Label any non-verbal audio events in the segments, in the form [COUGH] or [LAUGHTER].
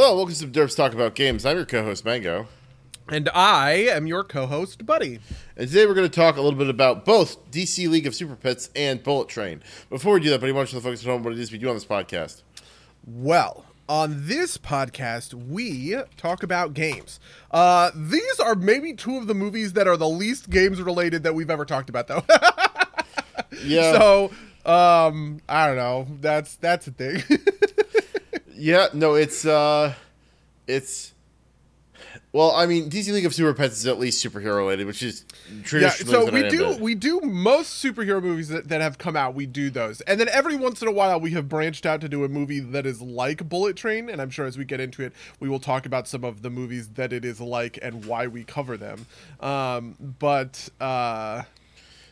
Hello, welcome to Derps Talk About Games. I'm your co-host Mango, And I am your co host, Buddy. and today we're going to talk a little bit about both DC League of Super Pets and Bullet Train. Before we do that, buddy, why don't you focus on what it is we do on this podcast? Well, on this podcast, we talk about games. Uh, these are maybe two of the movies that are the least games related that we've ever talked about, though. [LAUGHS] Yeah, so, um, I don't know. That's that's a thing. [LAUGHS] yeah, no, it's uh, it's well, I mean, DC League of Super Pets is at least superhero related, which is traditionally yeah. So we do we do most superhero movies that, that have come out. We do those, and then every once in a while we have branched out to do a movie that is like Bullet Train. And I'm sure as we get into it, we will talk about some of the movies that it is like and why we cover them. Um, but uh,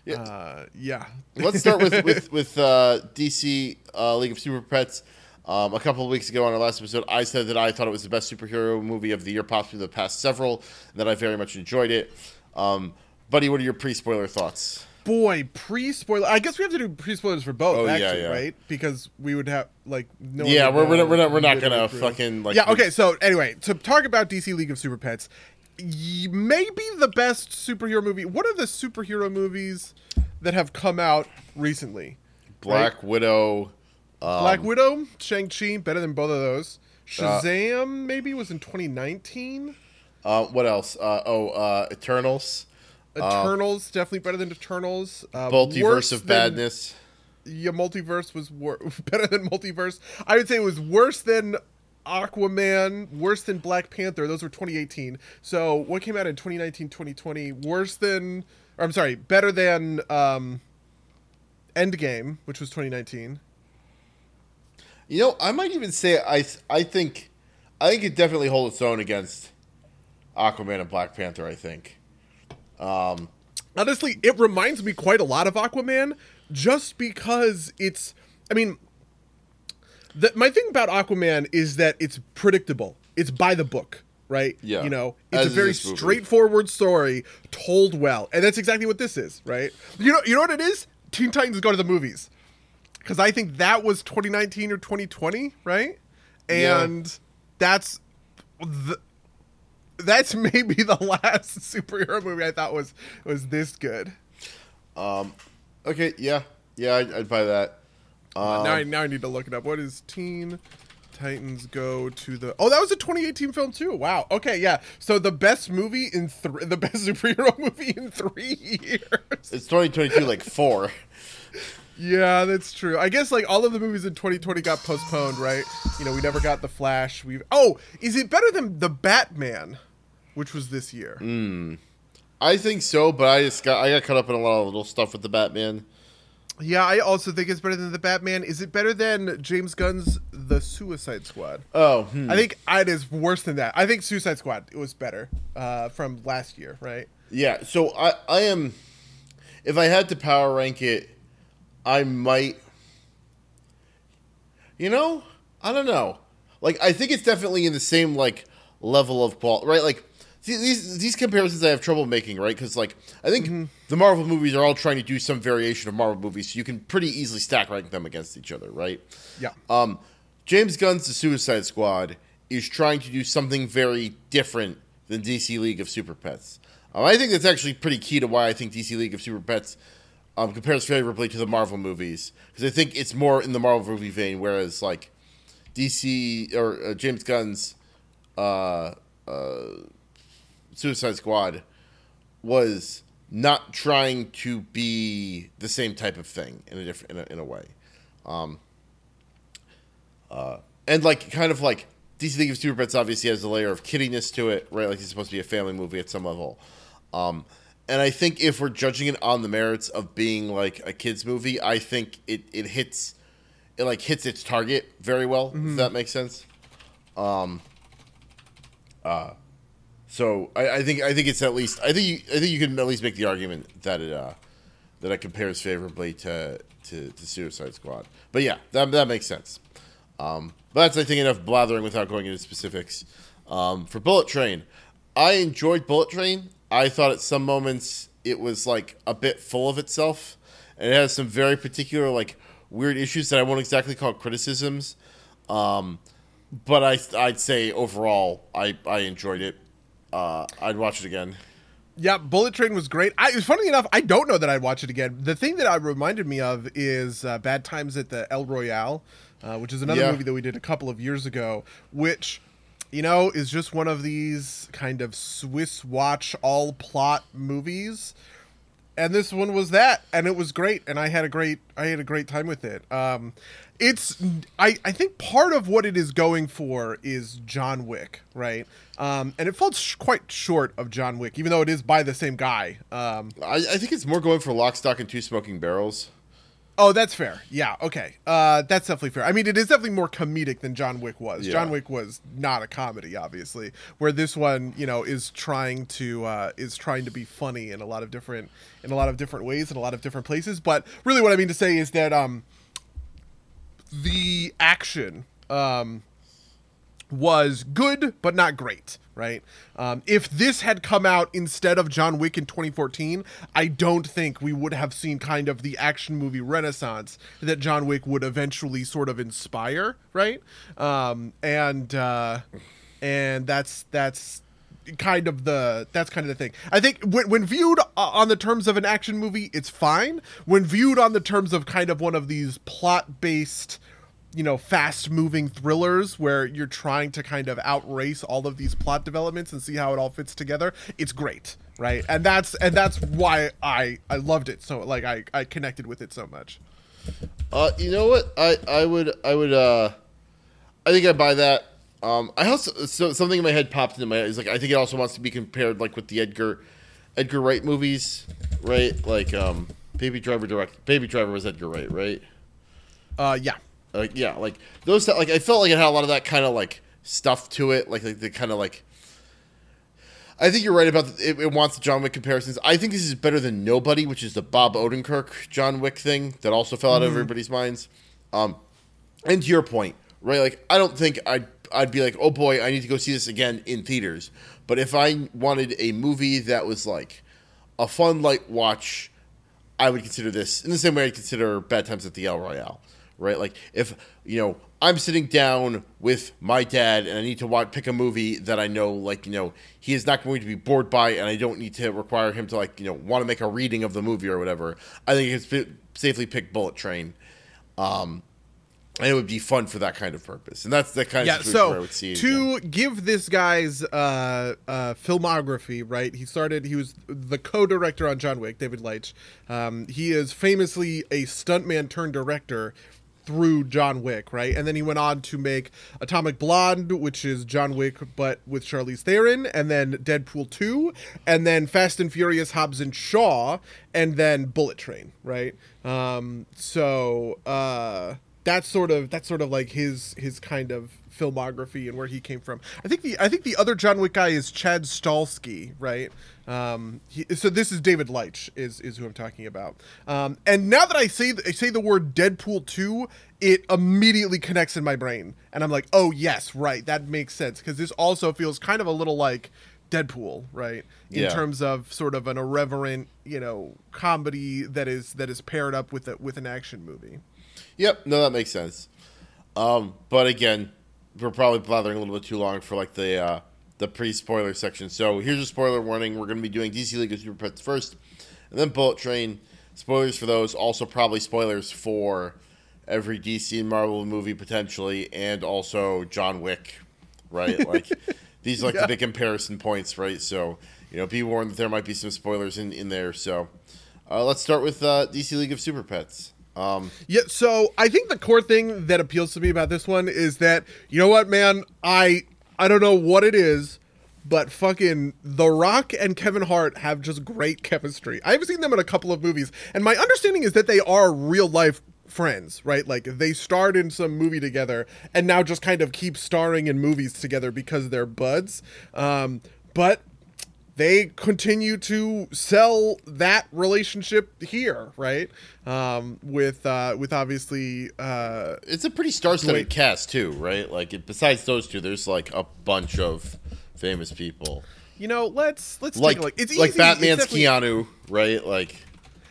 Yeah. uh, yeah. Let's start with [LAUGHS] with with uh, DC uh, League of Super Pets. Um, a couple of weeks ago on our last episode, I said that I thought it was the best superhero movie of the year, possibly the past several, and that I very much enjoyed it. Um, buddy, what are your pre-spoiler thoughts? Boy, pre spoiler. I guess we have to do pre spoilers for both, Oh, actually, yeah. right? Because we would have like no. yeah, we're, we're not we're not, we're not gonna through. fucking like yeah. Okay. So anyway, to talk about DC League of Super Pets, y- maybe the best superhero movie. What are the superhero movies that have come out recently? Black Widow. Um, Black Widow, Shang Chi, better than both of those. Uh, Shazam maybe was in 2019. Uh, what else? Uh, oh, uh, Eternals. Eternals definitely better than Eternals. Uh, Multiverse of than- Badness. yeah, multiverse was wor- [LAUGHS] better than multiverse. I would say it was worse than Aquaman, worse than Black Panther. Those were 2018. So what came out in 2019, 2020? Worse than, or I'm sorry, better than um, Endgame, which was 2019. You know, I might even say I I think I think it definitely holds its own against Aquaman and Black Panther. I think. Um, Honestly, it reminds me quite a lot of Aquaman, just because it's. I mean, the, my thing about Aquaman is that it's predictable. It's by the book, right? Yeah. You know, it's As a very straightforward story told well, and that's exactly what this is, right? You know, you know what it is? Teen Titans Go to the movies, because I think that was 2019 or 2020, right? Yeah. And that's the, that's [LAUGHS] maybe the last [LAUGHS] superhero movie I thought was was this good. Um, okay, yeah, yeah, I'd, I'd buy that. Um, now, I, now I need to look it up. What is Teen Titans Go to the? Oh, that was a 2018 film too. Wow. Okay, yeah. So the best movie in three, the best [LAUGHS] superhero movie in three years. It's 2022, like four. Yeah, that's true. I guess like all of the movies in 2020 got postponed, right? You know, we never got the Flash. We oh, is it better than the Batman, which was this year? I think so, but I just got I got caught up in a lot of little stuff with the Batman. Yeah, I also think it's better than the Batman. Is it better than James Gunn's The Suicide Squad? Oh, hmm. I think it is worse than that. I think Suicide Squad it was better uh, from last year, right? yeah. So I I am, if I had to power rank it, I might. You know, I don't know. Like I think it's definitely in the same like level of quality, right? Like these these comparisons I have trouble making, right? Because like I think the Marvel movies are all trying to do some variation of Marvel movies, so you can pretty easily stack rank them against each other, right? Yeah. Um, James Gunn's The Suicide Squad is trying to do something very different than DC League of Super Pets. Um, I think that's actually pretty key to why I think DC League of Super Pets um, compares favorably to the Marvel movies because I think it's more in the Marvel movie vein, whereas like DC or uh, James Gunn's uh, uh, Suicide Squad was not trying to be the same type of thing in a different in a, in a way. Um, uh, and like kind of like DC League of Super Pets obviously has a layer of kiddiness to it, right? Like it's supposed to be a family movie at some level. Um, and I think if we're judging it on the merits of being like a kids movie, I think it, it hits it like hits its target very well. If that makes sense. Um. Uh, so I, I think I think it's at least I think you, I think you can at least make the argument that it uh that it compares favorably to to, to Suicide Squad. But yeah, that that makes sense. Um, but that's I think enough blathering without going into specifics. Um, for Bullet Train, I enjoyed Bullet Train. I thought at some moments it was like a bit full of itself, and it has some very particular like weird issues that I won't exactly call criticisms. Um, but I I'd say overall I I enjoyed it. Uh, I'd watch it again. Yeah, Bullet Train was great. I, funny enough, I don't know that I'd watch it again. The thing that I reminded me of is uh, Bad Times at the El Royale, uh, which is another Yeah. movie that we did a couple of years ago, which, you know, is just one of these kind of Swiss watch all plot movies. And this one was that, and it was great, and I had a great, I had a great time with it. Um, it's, I, I think part of what it is going for is John Wick, right? Um, and it falls sh- quite short of John Wick, even though it is by the same guy. Um, I, I think it's more going for Lock, Stock, and Two Smoking Barrels. Oh, that's fair. Yeah, okay. Uh, that's definitely fair. I mean, it is definitely more comedic than John Wick was. Yeah. John Wick was not a comedy, obviously. Where this one, you know, is trying to uh, is trying to be funny in a lot of different in a lot of different ways in a lot of different places. But really, what I mean to say is that um, the action um, was good but not great right? Um, if this had come out instead of john wick in 2014 i don't think we would have seen kind of the action movie renaissance that john wick would eventually sort of inspire right? Um, and uh, and that's that's kind of the that's kind of the thing. I think when, when viewed on the terms of an action movie it's fine. When viewed on the terms of kind of one of these plot based you know fast moving thrillers where you're trying to kind of outrace all of these plot developments and see how it all fits together it's great right and that's and that's why i i loved it so like i i connected with it so much Uh, you know what? I, I would I would uh, I think I buy that. Um, I also so something in my head popped into my head is like I think it also wants to be compared like with the Edgar Edgar Wright movies, right? Like um, Baby Driver direct Baby Driver was Edgar Wright, right? uh yeah Like yeah, like those like I felt like it had a lot of that kind of like stuff to it, like like the kind of like. I think you're right about the, it, it wants the John Wick comparisons. I think this is better than Nobody, which is the Bob Odenkirk John Wick thing that also fell out of everybody's minds. Um, and to your point, right? Like I don't think I'd I'd be like, oh boy, I need to go see this again in theaters. But if I wanted a movie that was like a fun light watch, I would consider this in the same way I consider Bad Times at the El Royale, right? Like if you know I'm sitting down with my dad and I need to watch pick a movie that I know like you know he is not going to be bored by and I don't need to require him to like you know want to make a reading of the movie or whatever. I think it's safely pick Bullet Train. Um, and it would be fun for that kind of purpose, and that's the kind of yeah situation where I so would see to again. give this guy's uh, uh, filmography right he started he was the co-director on john wick david leitch um, he is famously a stuntman turned director through john wick right? And then he went on to make atomic blonde which is john wick but with charlize theron and then deadpool 2 and then fast and furious hobbs and shaw and then bullet train right? Um, so uh, that's sort of that's sort of like his his kind of filmography and where he came from. I think the I think the other John Wick guy is Chad Stahelski, right? Um, he, so this is David Leitch is is who I'm talking about. Um, and now that I say I say the word Deadpool two, it immediately connects in my brain, and I'm like, oh yes, right, that makes sense because this also feels kind of a little like Deadpool, right? In Yeah. terms of sort of an irreverent, you know, comedy that is that is paired up with a, with an action movie. Yep, no, that makes sense. Um, but again, we're probably blathering a little bit too long for like the uh, the pre spoiler section. So here's a spoiler warning: we're going to be doing DC League of Super Pets first, and then Bullet Train. Spoilers for those. Also, probably spoilers for every DC and Marvel movie potentially, and also John Wick. Right, [LAUGHS] like these are like Yeah. the big comparison points, right? So you know, be warned that there might be some spoilers in in there. So uh, let's start with uh, DC League of Super Pets. Um, Yeah, so I think the core thing that appeals to me about this one is that you know what, man, I I don't know what it is, but fucking The Rock and Kevin Hart have just great chemistry. I've seen them in a couple of movies, and my understanding is that they are real life friends, right? Like they starred in some movie together and now just kind of keep starring in movies together because they're buds. Um, but they continue to sell that relationship here, right? Um, with uh, with obviously uh, It's a pretty star-studded cast too, right? Like it, besides those two, there's like a bunch of famous people, you know let's let's like take a look. It's like easy. Batman's it's Keanu, right? Like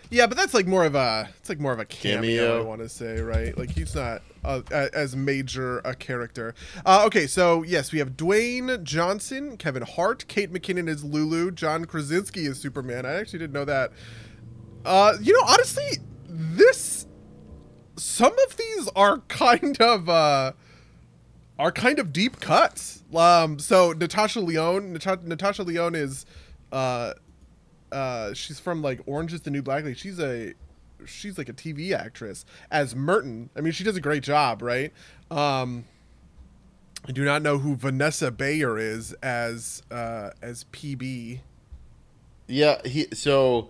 Yeah, but that's like more of a it's like more of a cameo. Cameo. I want to say right. Like he's not uh, a- as major a character. Uh, okay, so yes, we have Dwayne Johnson, Kevin Hart, Kate McKinnon is Lulu, John Krasinski is Superman. I actually didn't know that. Uh, you know, honestly, this some of these are kind of uh are kind of deep cuts. Um, so Natasha Lyonne, Natasha, Natasha Lyonne is, uh, uh, she's from like Orange Is the New Black. Like she's a, she's like a TV actress as Merton. I mean, she does a great job, right? Um, I do not know who Vanessa Bayer is as uh, as PB. Yeah, he so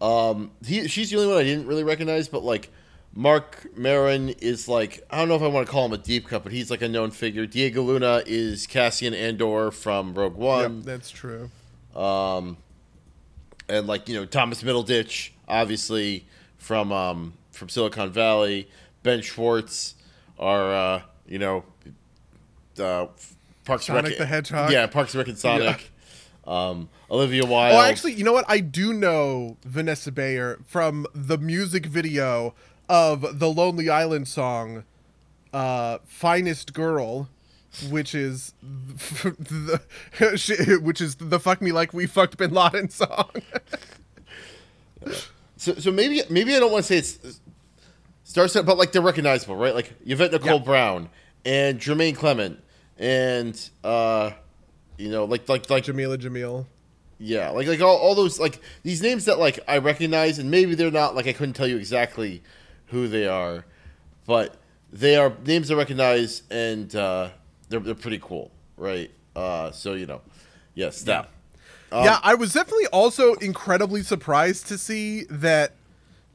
um he she's the only one I didn't really recognize, but like Marc Maron is like I don't know if I want to call him a deep cut, but he's like a known figure. Diego Luna is Cassian Andor from Rogue One. yep, that's true. Um and like, you know, Thomas Middleditch, obviously from um from Silicon Valley, Ben Schwartz are uh, you know, uh Parks Sonic Rec- the Hedgehog. Yeah, Parks and Rec and Sonic. Um Olivia Wilde. Oh, actually, you know what? I do know Vanessa Bayer from the music video of the Lonely Island song, uh, "Finest Girl," which is [LAUGHS] the which is the "Fuck Me Like We Fucked Bin Laden" song. [LAUGHS] So, so maybe maybe I don't want to say it's star set, but like they're recognizable, right? Like Yvette Nicole Yeah. Brown and Jermaine Clement and uh, you know, like like like Jameela Jamil. yeah, like like all, all those like these names that like I recognize, and maybe they're not like I couldn't tell you exactly who they are, but they are names I recognize, and uh, they're they're pretty cool, right? Uh, so you know, yes, that. Um, yeah, I was definitely also incredibly surprised to see that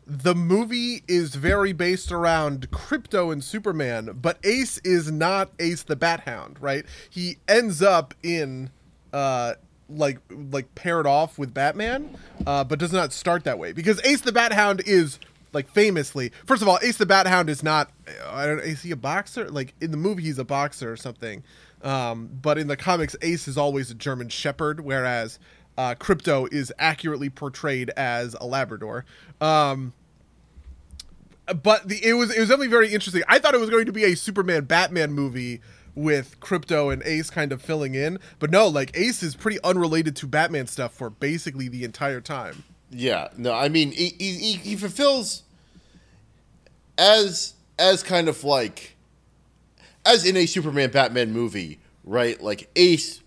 the movie is very based around Krypto and Superman, but Ace is not Ace the Bat Hound, right? He ends up in uh like like paired off with Batman, uh, but does not start that way because Ace the Bat Hound is like famously. First of all, Ace the Bat Hound is not. I don't. Is he a boxer? Like in the movie, he's a boxer or something. Um, but in the comics, Ace is always a German Shepherd, whereas uh, Krypto is accurately portrayed as a Labrador. Um, but the, it was it was definitely very interesting. I thought it was going to be a Superman Batman movie with Krypto and Ace kind of filling in, but no, like Ace is pretty unrelated to Batman stuff for basically the entire time. Yeah, no, I mean he, he, he- fulfills as as kind of like as in a Superman Batman movie, right? Like Ace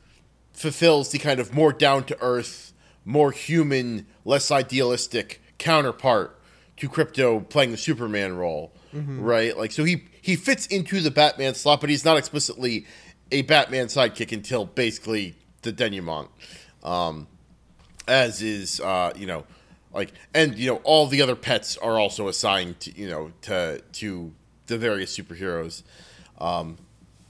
fulfills the kind of more down to earth, more human, less idealistic counterpart to Krypto playing the Superman role, right? Like so he he fits into the Batman slot, but he's not explicitly a Batman sidekick until basically the denouement. Um, as is uh, you know like and you know all the other pets are also assigned to you know to to the various superheroes um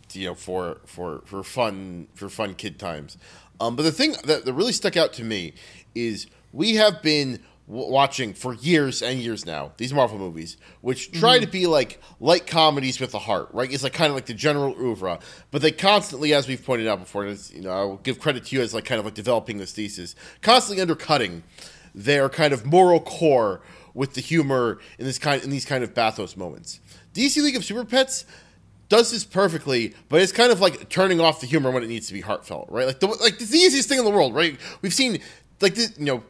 to, you know for for for fun for fun kid times. Um but the thing that, that really stuck out to me is we have been watching for years and years now these marvel movies which try to be like light comedies with a heart right it's like kind of like the general oeuvre but they constantly as we've pointed out before and you know i will give credit to you as like kind of like developing this thesis constantly undercutting their kind of moral core with the humor in this kind in these kind of bathos moments. DC League of Super Pets does this perfectly, but it's kind of like turning off the humor when it needs to be heartfelt, right? Like the like it's the easiest thing in the world, right? We've seen like this, you know,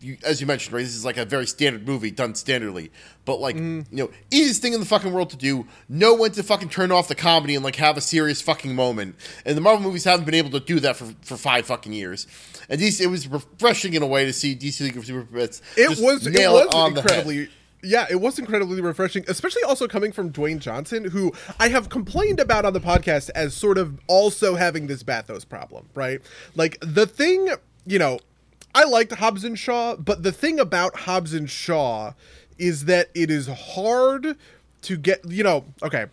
you, as you mentioned, right? This is like a very standard movie done standardly, but like mm-hmm. you know, easiest thing in the fucking world to do. Know when to fucking turn off the comedy and like have a serious fucking moment. And the Marvel movies haven't been able to do that for for five fucking years. And DC, it was refreshing in a way to see DC League of Super Pets. It was it nail was on the head. incredibly yeah, it was incredibly refreshing, especially also coming from Dwayne Johnson, who I have complained about on the podcast as sort of also having this bathos problem, right? Like the thing, you know, I liked Hobbs and Shaw, but the thing about Hobbs and Shaw is that it is hard to get, you know, okay.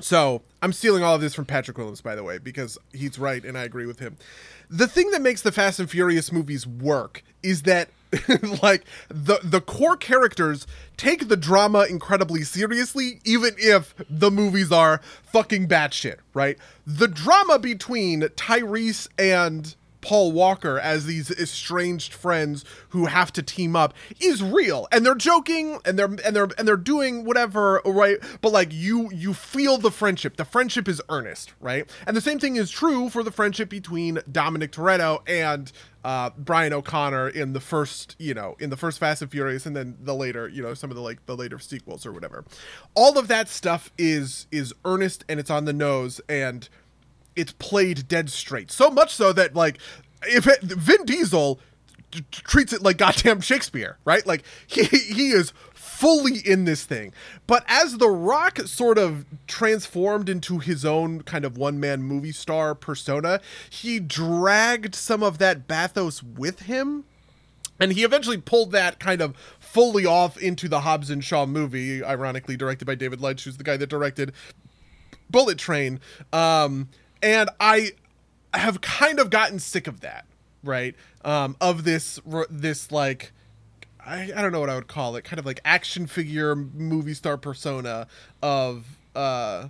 So I'm stealing all of this from Patrick Willems, by the way, because he's right and I agree with him. The thing that makes the Fast and Furious movies work is that [LAUGHS] like the the core characters take the drama incredibly seriously, even if the movies are fucking batshit, right? The drama between Tyrese and Paul Walker as these estranged friends who have to team up is real, and they're joking and they're and they're and they're doing whatever, right? But like you you feel the friendship. The friendship is earnest, right? And the same thing is true for the friendship between Dominic Toretto and uh, Brian O'Connor in the first, you know, in the first Fast and Furious, and then the later, you know, some of the like the later sequels or whatever. All of that stuff is is earnest and it's on the nose and it's played dead straight. So much so that like if it, Vin Diesel t- treats it like goddamn Shakespeare, right? Like he he is fully in this thing. But as The Rock sort of transformed into his own kind of one man movie star persona, he dragged some of that bathos with him. And he eventually pulled that kind of fully off into the Hobbs and Shaw movie, ironically directed by David Leitch, who's the guy that directed Bullet Train. Um, and I have kind of gotten sick of that, right? Um, of this, this like, I, I don't know what I would call it, kind of like action figure movie star persona of uh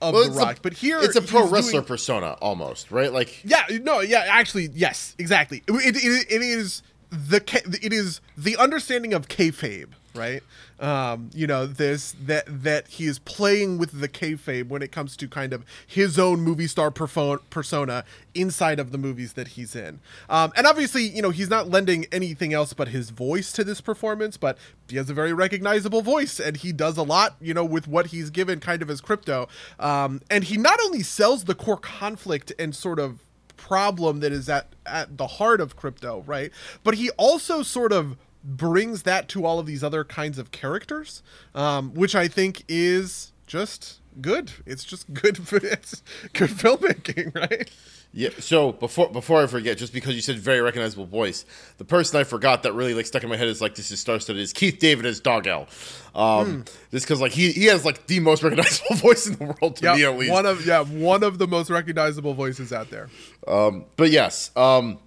of Well, the Rock. a- but here it's a pro wrestler doing- persona almost, right? Like yeah, no, yeah, actually, yes, exactly. It, it, it is the it is the understanding of kayfabe, right? Um, you know, this that that he is playing with the kayfabe when it comes to kind of his own movie star persona inside of the movies that he's in. Um, and obviously, you know, he's not lending anything else but his voice to this performance, but he has a very recognizable voice and he does a lot, you know, with what he's given kind of as krypto. Um, and he not only sells the core conflict and sort of problem that is at at the heart of krypto, right? But he also sort of brings that to all of these other kinds of characters, um, which I think is just good. It's just good. [LAUGHS] It's good filmmaking, right? Yeah. So before before I forget, just because you said very recognizable voice, the person I forgot that really like stuck in my head is like this is star studded is Keith David as Dog L. Um, just because like he he has like the most [LAUGHS] recognizable voice in the world to me at least. one of yeah one of the most recognizable voices out there. Um, but yes, um,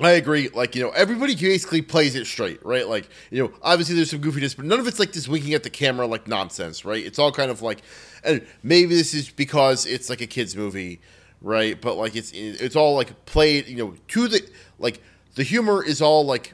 I agree. Like you know, everybody basically plays it straight, right? Like you know, obviously there's some goofiness, but none of it's like this winking at the camera like nonsense, right? It's all kind of like, and maybe this is because it's like a kids movie, right? But like it's it's all like played, you know, to the like the humor is all like,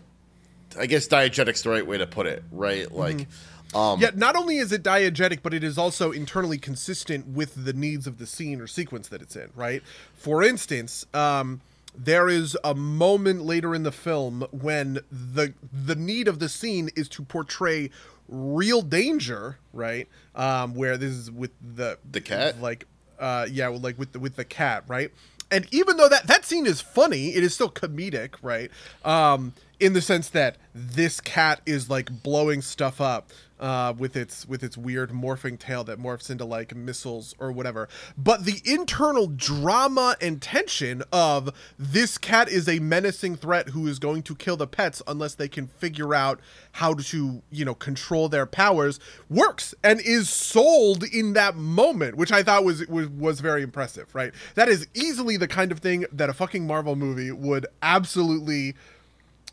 I guess diegetic's the right way to put it, right? Like. Um, Yet not only is it diegetic, but it is also internally consistent with the needs of the scene or sequence that it's in, right? For instance, um, there is a moment later in the film when the the need of the scene is to portray real danger, right? Um, where this is with the The cat? like uh yeah, like with the with the cat, right? And even though that that scene is funny, it is still comedic, right? Um in the sense that this cat is like blowing stuff up uh, with its with its weird morphing tail that morphs into like missiles or whatever. But the internal drama and tension of this cat is a menacing threat who is going to kill the pets unless they can figure out how to you know control their powers works and is sold in that moment, which I thought was was was very impressive. Right, that is easily the kind of thing that a fucking Marvel movie would absolutely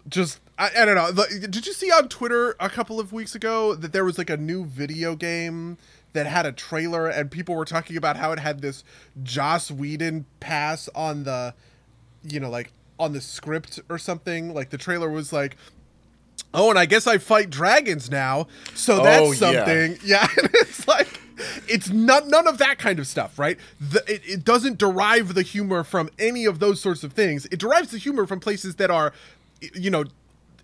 just I, I don't know. Did you see on Twitter a couple of weeks ago that there was like a new video game that had a trailer and people were talking about how it had this Joss Whedon pass on the you know like on the script or something. Like the trailer was like Oh, and I guess I fight dragons now. So oh, that's Oh, something. [LAUGHS] Yeah, and it's like it's not none of that kind of stuff, right? The, it, it doesn't derive the humor from any of those sorts of things. It derives the humor from places that are, you know,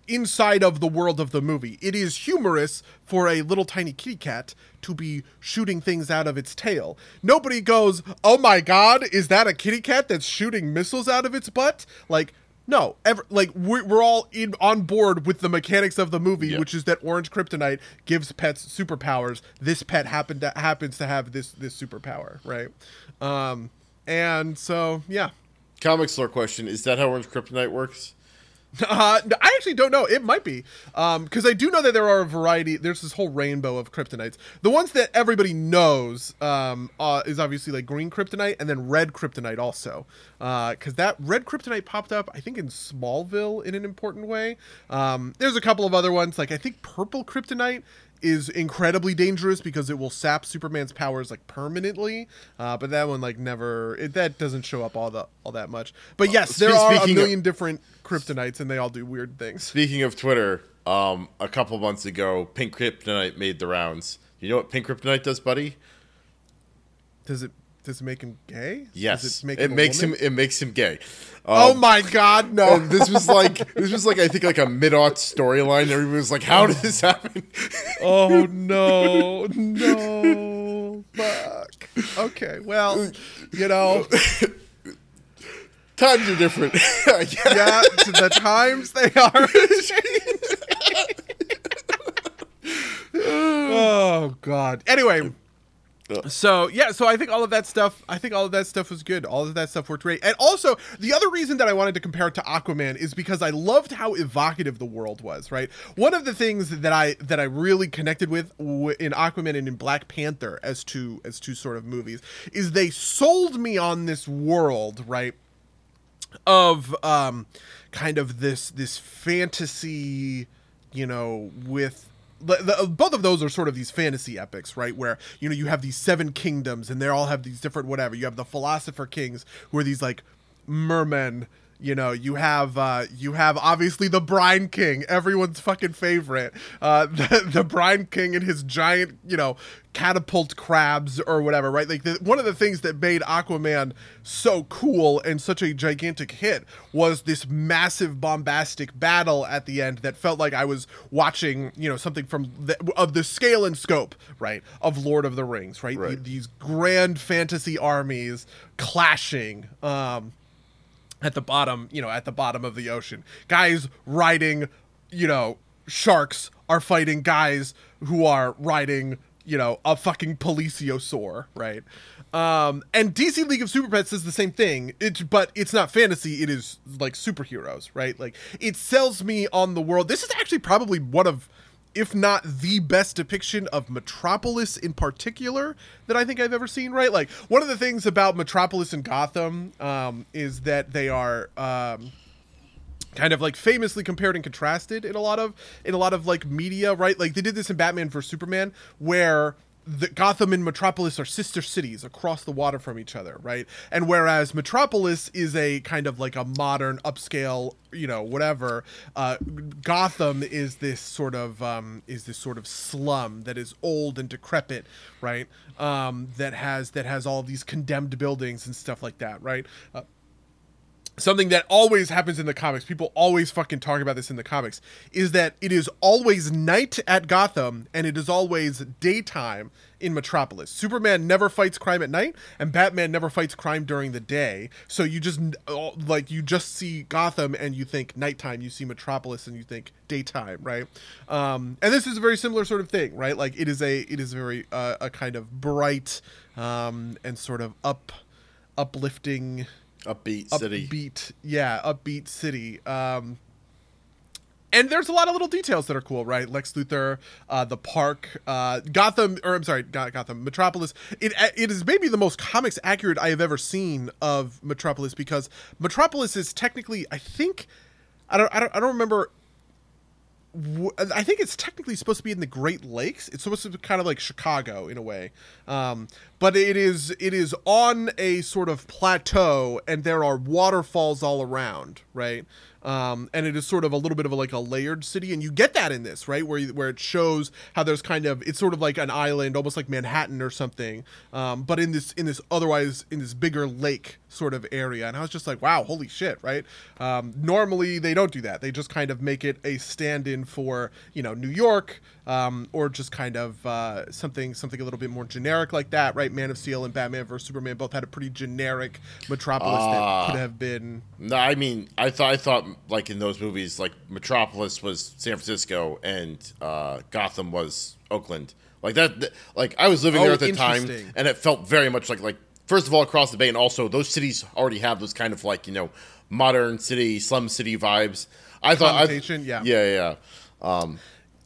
inside of the world of the movie. It is humorous for a little tiny kitty cat to be shooting things out of its tail. Nobody goes, "Oh my god, is that a kitty cat that's shooting missiles out of its butt?" Like no, ever like we're, we're all in on board with the mechanics of the movie, Yeah. which is that orange kryptonite gives pets superpowers. This pet happened to, happens to have this this superpower, right? Um, and so yeah, Comic store question: Is that how Orange Kryptonite works? Uh, I actually don't know. It might be because I do know that there are a variety. There's this whole rainbow of kryptonites. The ones that everybody knows um, uh, is obviously like green kryptonite and then red kryptonite also. Because that red kryptonite popped up, I think, in Smallville in an important way. Um, there's a couple of other ones, like I think purple kryptonite is incredibly dangerous because it will sap Superman's powers like permanently. Uh, but that one like never it, that doesn't show up all the all that much. But yes, there are a speaking of- million different kryptonites and they all do weird things. Speaking of Twitter, um, a couple months ago, Pink Kryptonite made the rounds. You know what Pink Kryptonite does, buddy? Does it does it make him gay? Yes, Does it, make him makes him it makes him gay. Oh Um, my god, no. this was like this was like I think like a mid aught storyline. Everybody was like, "How did this happen?" Oh [LAUGHS] no, no, fuck. Okay, well, you know, [LAUGHS] Times are different. [LAUGHS] Yeah, to the times they are. oh god. Anyway, so yeah, so I think all of that stuff. I think all of that stuff was good. All of that stuff worked great. And also, the other reason that I wanted to compare it to Aquaman is because I loved how evocative the world was. Right. One of the things that I that I really connected with in Aquaman and in Black Panther as two as two sort of movies is they sold me on this world. Right of um kind of this this fantasy you know with the, both of those are sort of these fantasy epics right? Where you know you have these seven kingdoms and they all have these different whatever. You have the philosopher kings who are these like mermen you know you have uh you have obviously the brine king everyone's fucking favorite. Uh [LAUGHS] the, the brine king and his giant you know catapult crabs or whatever right? Like the, one of the things that made aquaman so cool and such a gigantic hit was this massive bombastic battle at the end that felt like i was watching you know something from the, of the scale and scope right of lord of the rings right, Right. these grand fantasy armies clashing um at the bottom, you know, at the bottom of the ocean. Guys riding, you know, sharks are fighting guys who are riding, you know, a fucking plesiosaur, right? Um, and DC League of Super Pets does the same thing. It, but it's not fantasy. It is like superheroes, right? Like it sells me on the world. This is actually probably one of if not the best depiction of Metropolis in particular that I think I've ever seen, right? Like, one of the things about Metropolis and Gotham um, is that they are. Um, kind of like famously compared and contrasted in a lot of in a lot of like media right like they did this in batman vs superman where the gotham and metropolis are sister cities across the water from each other right? And whereas metropolis is a kind of like a modern upscale you know whatever uh gotham is this sort of um is this sort of slum that is old and decrepit right? Um that has that has all these condemned buildings and stuff like that right? Uh, something that always happens in the comics people always fucking talk about this in the comics is that it is always night at gotham and it is always daytime in metropolis. Superman never fights crime at night and batman never fights crime during the day. So you just like you just see gotham and you think nighttime you see metropolis and you think daytime right? Um and this is a very similar sort of thing right? Like it is a it is very uh, a kind of bright um and sort of up uplifting Upbeat city. upbeat yeah upbeat city. Um and there's a lot of little details that are cool right? Lex luthor uh the park uh gotham or i'm sorry gotham metropolis. It it is maybe the most comics accurate i have ever seen of metropolis because metropolis is technically i think i don't i don't, I don't remember I think it's technically supposed to be in the Great Lakes. It's supposed to be kind of like Chicago in a way, um, but it is it is on a sort of plateau, and there are waterfalls all around, right? Um, and it is sort of a little bit of a, like a layered city, and you get that in this, right? Where where it shows how there's kind of it's sort of like an island, almost like Manhattan or something, um, but in this in this otherwise in this bigger lake sort of area. And I was just like, wow, holy shit, right? Um, normally they don't do that. They just kind of make it a stand-in for you know New York, um, or just kind of uh, something something a little bit more generic like that, right? Man of Steel and Batman vs Superman both had a pretty generic metropolis Ah. that could have been. No, I mean, I thought I thought like in those movies, like Metropolis was San Francisco and uh, Gotham was Oakland. Like that, like I was living Oh, there at the time, and it felt very much like like first of all across the bay, and also those cities already have those kind of like you know modern city, slum city vibes. I thought, I, yeah. yeah, yeah.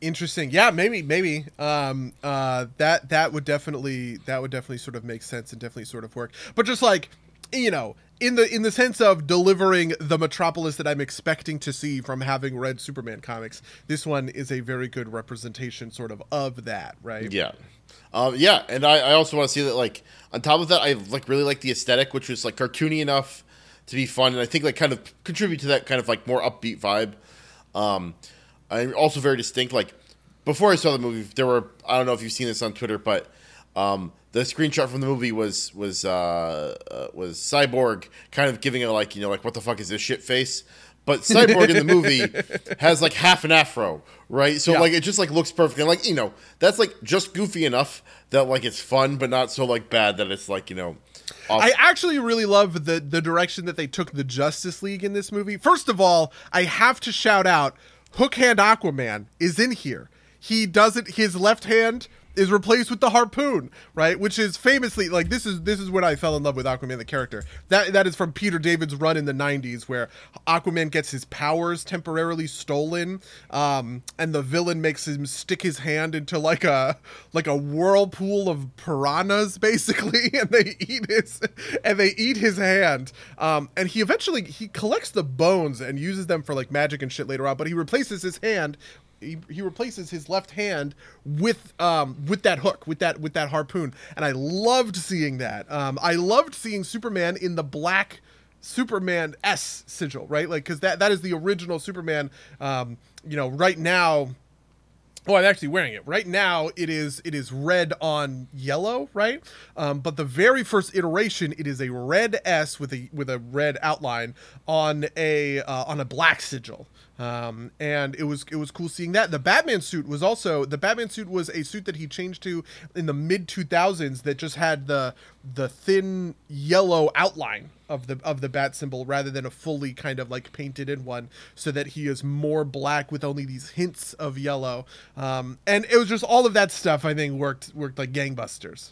Interesting. Yeah, maybe, maybe. Um, uh, that that would definitely that would definitely sort of make sense and definitely sort of work. But just like you know, in the in the sense of delivering the metropolis that I'm expecting to see from having read Superman comics, this one is a very good representation, sort of, of that, right? Yeah. Um, yeah, and I, I also want to see that like on top of that, I like really like the aesthetic, which was like cartoony enough to be fun, and I think like kind of contribute to that kind of like more upbeat vibe. Um, I'm also very distinct. Like before I saw the movie, there were I don't know if you've seen this on Twitter, but um, the screenshot from the movie was was uh, uh, was Cyborg kind of giving it like you know like what the fuck is this shit face. But Cyborg in the movie has like half an afro, right? So Yeah. like it just like looks perfect. And like you know that's like just goofy enough that like it's fun, but not so like bad that it's like you know. Off. I actually really love the the direction that they took the Justice League in this movie. First of all, I have to shout out Hook Hand Aquaman is in here. He doesn't his left hand is replaced with the harpoon, right? Which is famously like this is this is when I fell in love with Aquaman the character. That that is from Peter David's run in the 90s where Aquaman gets his powers temporarily stolen um and the villain makes him stick his hand into like a like a whirlpool of piranhas basically [LAUGHS] and they eat his and they eat his hand. Um and he eventually he collects the bones and uses them for like magic and shit later on, but he replaces his hand he, he replaces his left hand with um with that hook with that with that harpoon and i loved seeing that um i loved seeing superman in the black superman s sigil right like because that that is the original superman um you know right now Oh, I'm actually wearing it right now. It is it is red on yellow, right? Um, but the very first iteration, it is a red S with a with a red outline on a uh, on a black sigil. Um, and it was it was cool seeing that. The Batman suit was also the Batman suit was a suit that he changed to in the mid 2000s that just had the the thin yellow outline of the of the bat symbol rather than a fully kind of like painted in one so that he is more black with only these hints of yellow um, and it was just all of that stuff i think worked worked like gangbusters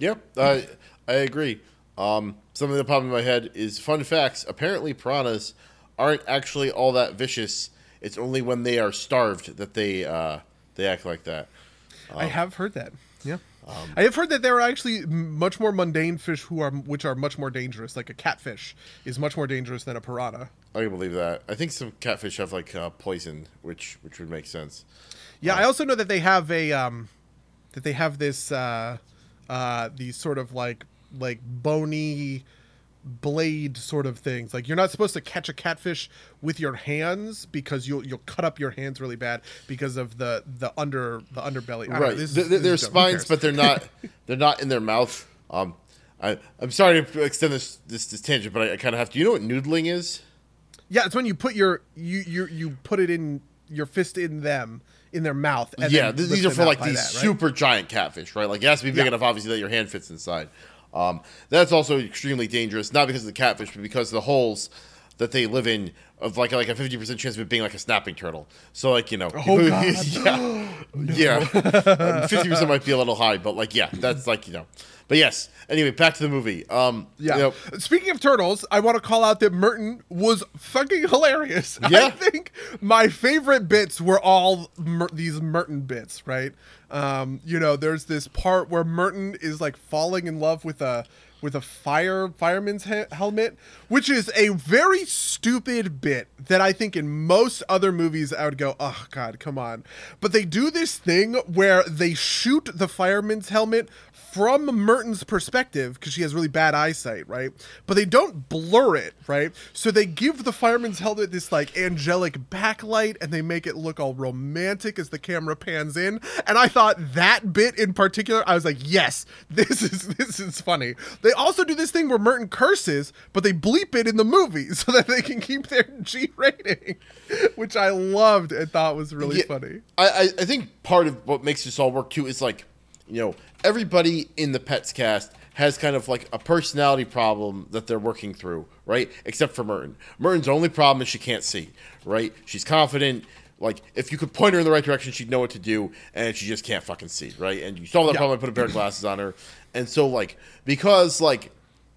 Yep, I I agree. Um, something that popped in my head is fun facts. Apparently, piranhas aren't actually all that vicious. It's only when they are starved that they uh, they act like that. i have heard that yeah I have heard that there are actually much more mundane fish who are which are much more dangerous. Like a catfish is much more dangerous than a piranha. I can believe that. I think some catfish have like uh, poison, which which would make sense. Yeah, I also know that they have a um, that they have this uh, uh, these sort of like like bony blade sort of things. Like you're not supposed to catch a catfish with your hands because you'll you'll cut up your hands really bad because of the the under the underbelly. I don't know, Right, this is- Th- th- this they're is dumb. Who spines, but they're not [LAUGHS] they're not in their mouth. Um, I I'm sorry to extend this this, this tangent, but I, I kind of have to. You know what noodling is? yeah, it's when you put your you you you put it in your fist in them in their mouth. And yeah, then th- lift these are for like these that, right? super giant catfish, right? Like it has to be big Yeah. enough, obviously, that your hand fits inside. Um, that's also extremely dangerous, not because of the catfish, but because of the holes that they live in of like like a fifty percent chance of it being like a snapping turtle. So like you know, Oh, God. [LAUGHS] yeah, [GASPS] yeah, fifty percent might be a little high, but like yeah, that's like you know. But yes, anyway, back to the movie. Um, Yeah. you know, Speaking of turtles, I want to call out that Merton was fucking hilarious. [LAUGHS] Yeah. I think my favorite bits were all Mer- these Merton bits, right? Um, you know, there's this part where Merton is like falling in love with a with a fire fireman's he- helmet, which is a very stupid bit that I think in most other movies I would go, "Oh god, come on." But they do this thing where they shoot the fireman's helmet from Merton's perspective because she has really bad eyesight, right? But they don't blur it, right? So they give the fireman's helmet this like angelic backlight and they make it look all romantic as the camera pans in. And I thought that bit in particular, I was like, yes, [LAUGHS] this is this is funny. They also do this thing where Merton curses, but they bleep it in the movie [LAUGHS] so that they can keep their [LAUGHS] G rating, which I loved and thought was really Yeah, funny. I, I, I think part of what makes this all work too is like, you know, everybody in the Pets cast has kind of like a personality problem that they're working through, right? Except for Merton. Merton's only problem is she can't see, right? She's confident. Like, if you could point her in the right direction, she'd know what to do, and she just can't fucking see, right? And you solve that Yeah. problem by putting a pair of glasses on her. And so, like, because, like,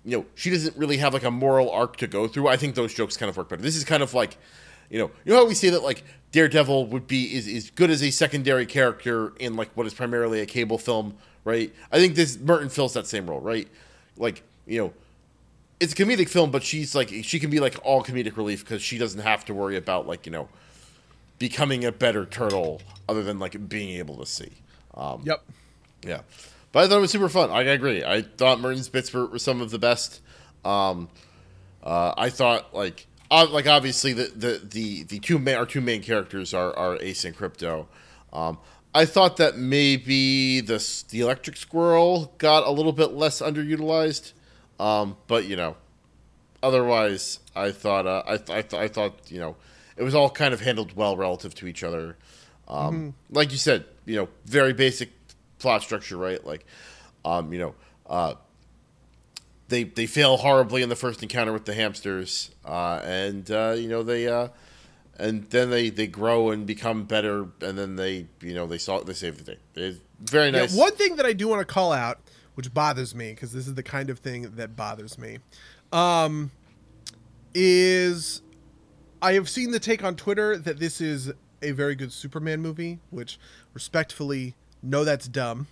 you know, she doesn't really have like a moral arc to go through. I think those jokes kind of work better. This is kind of like, you know, you know how we say that like Daredevil would be is is good as a secondary character in like what is primarily a cable film, right? I think this Merton fills that same role, right? Like, you know, it's a comedic film, but she's like she can be like all comedic relief because she doesn't have to worry about like you know becoming a better turtle other than like being able to see. Um, Yep. yeah, but I thought it was super fun. I agree. I thought Merton's bits were, were some of the best. Um, uh, I thought like uh, like obviously the the the, the two main our two main characters are are Ace and Krypto. Um, I thought that maybe the the electric squirrel got a little bit less underutilized, um, but you know, otherwise I thought uh, I th- I, th- I thought you know it was all kind of handled well relative to each other. Um, Like you said, you know, very basic plot structure, right? Like, um, you know, uh, they they fail horribly in the first encounter with the hamsters, uh, and uh, you know they uh, and then they, they grow and become better, and then they you know they saw they save the day. It's very Yeah, nice. one thing that I do want to call out, which bothers me, because this is the kind of thing that bothers me, um, is I have seen the take on Twitter that this is a very good Superman movie, which respectfully, no, that's dumb.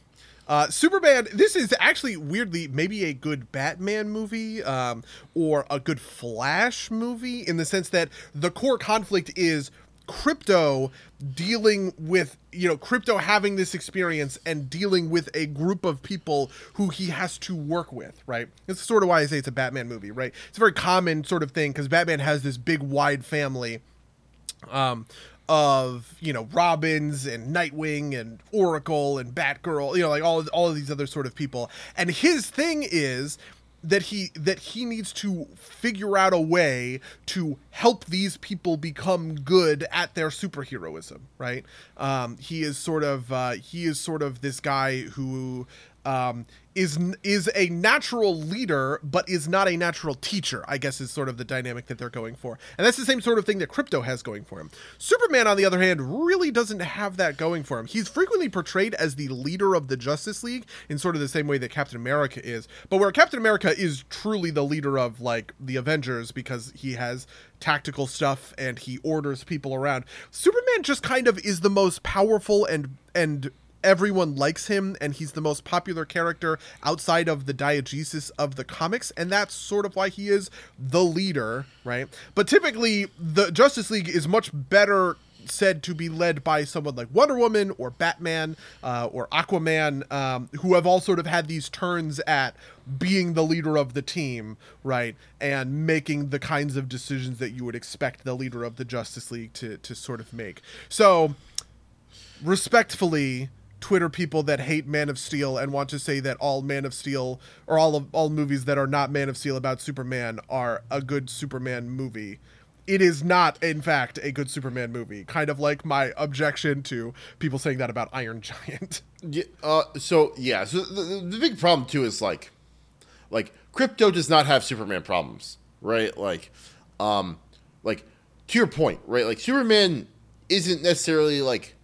Uh, Superman, this is actually weirdly maybe a good Batman movie um, or a good Flash movie in the sense that the core conflict is krypto dealing with you know krypto having this experience and dealing with a group of people who he has to work with right? It's sort of why i say it's a batman movie right? It's a very common sort of thing because batman has this big wide family. Um, of you know Robins and Nightwing and Oracle and Batgirl, you know, like all all of these other sort of people. And his thing is that he that he needs to figure out a way to help these people become good at their superheroism, right? Um, he is sort of uh, he is sort of this guy who um, is is a natural leader, but is not a natural teacher. I guess is sort of the dynamic that they're going for, and that's the same sort of thing that Krypto has going for him. Superman, on the other hand, really doesn't have that going for him. He's frequently portrayed as the leader of the Justice League in sort of the same way that Captain America is, but where Captain America is truly the leader of like the Avengers because he has tactical stuff and he orders people around. Superman just kind of is the most powerful and and everyone likes him and he's the most popular character outside of the diegesis of the comics and that's sort of why he is the leader right? But typically the justice league is much better said to be led by someone like wonder woman or batman uh, or aquaman um, who have all sort of had these turns at being the leader of the team right? And making the kinds of decisions that you would expect the leader of the justice league to, to sort of make. So respectfully Twitter people that hate Man of Steel and want to say that all Man of Steel or all of all movies that are not Man of Steel about Superman are a good Superman movie. It is not, in fact, a good Superman movie. Kind of like my objection to people saying that about Iron [LAUGHS] Giant. Yeah, uh, so yeah, so the, the, big problem too is like, like krypto does not have Superman problems, right? Like, um, like to your point, right? Like Superman isn't necessarily like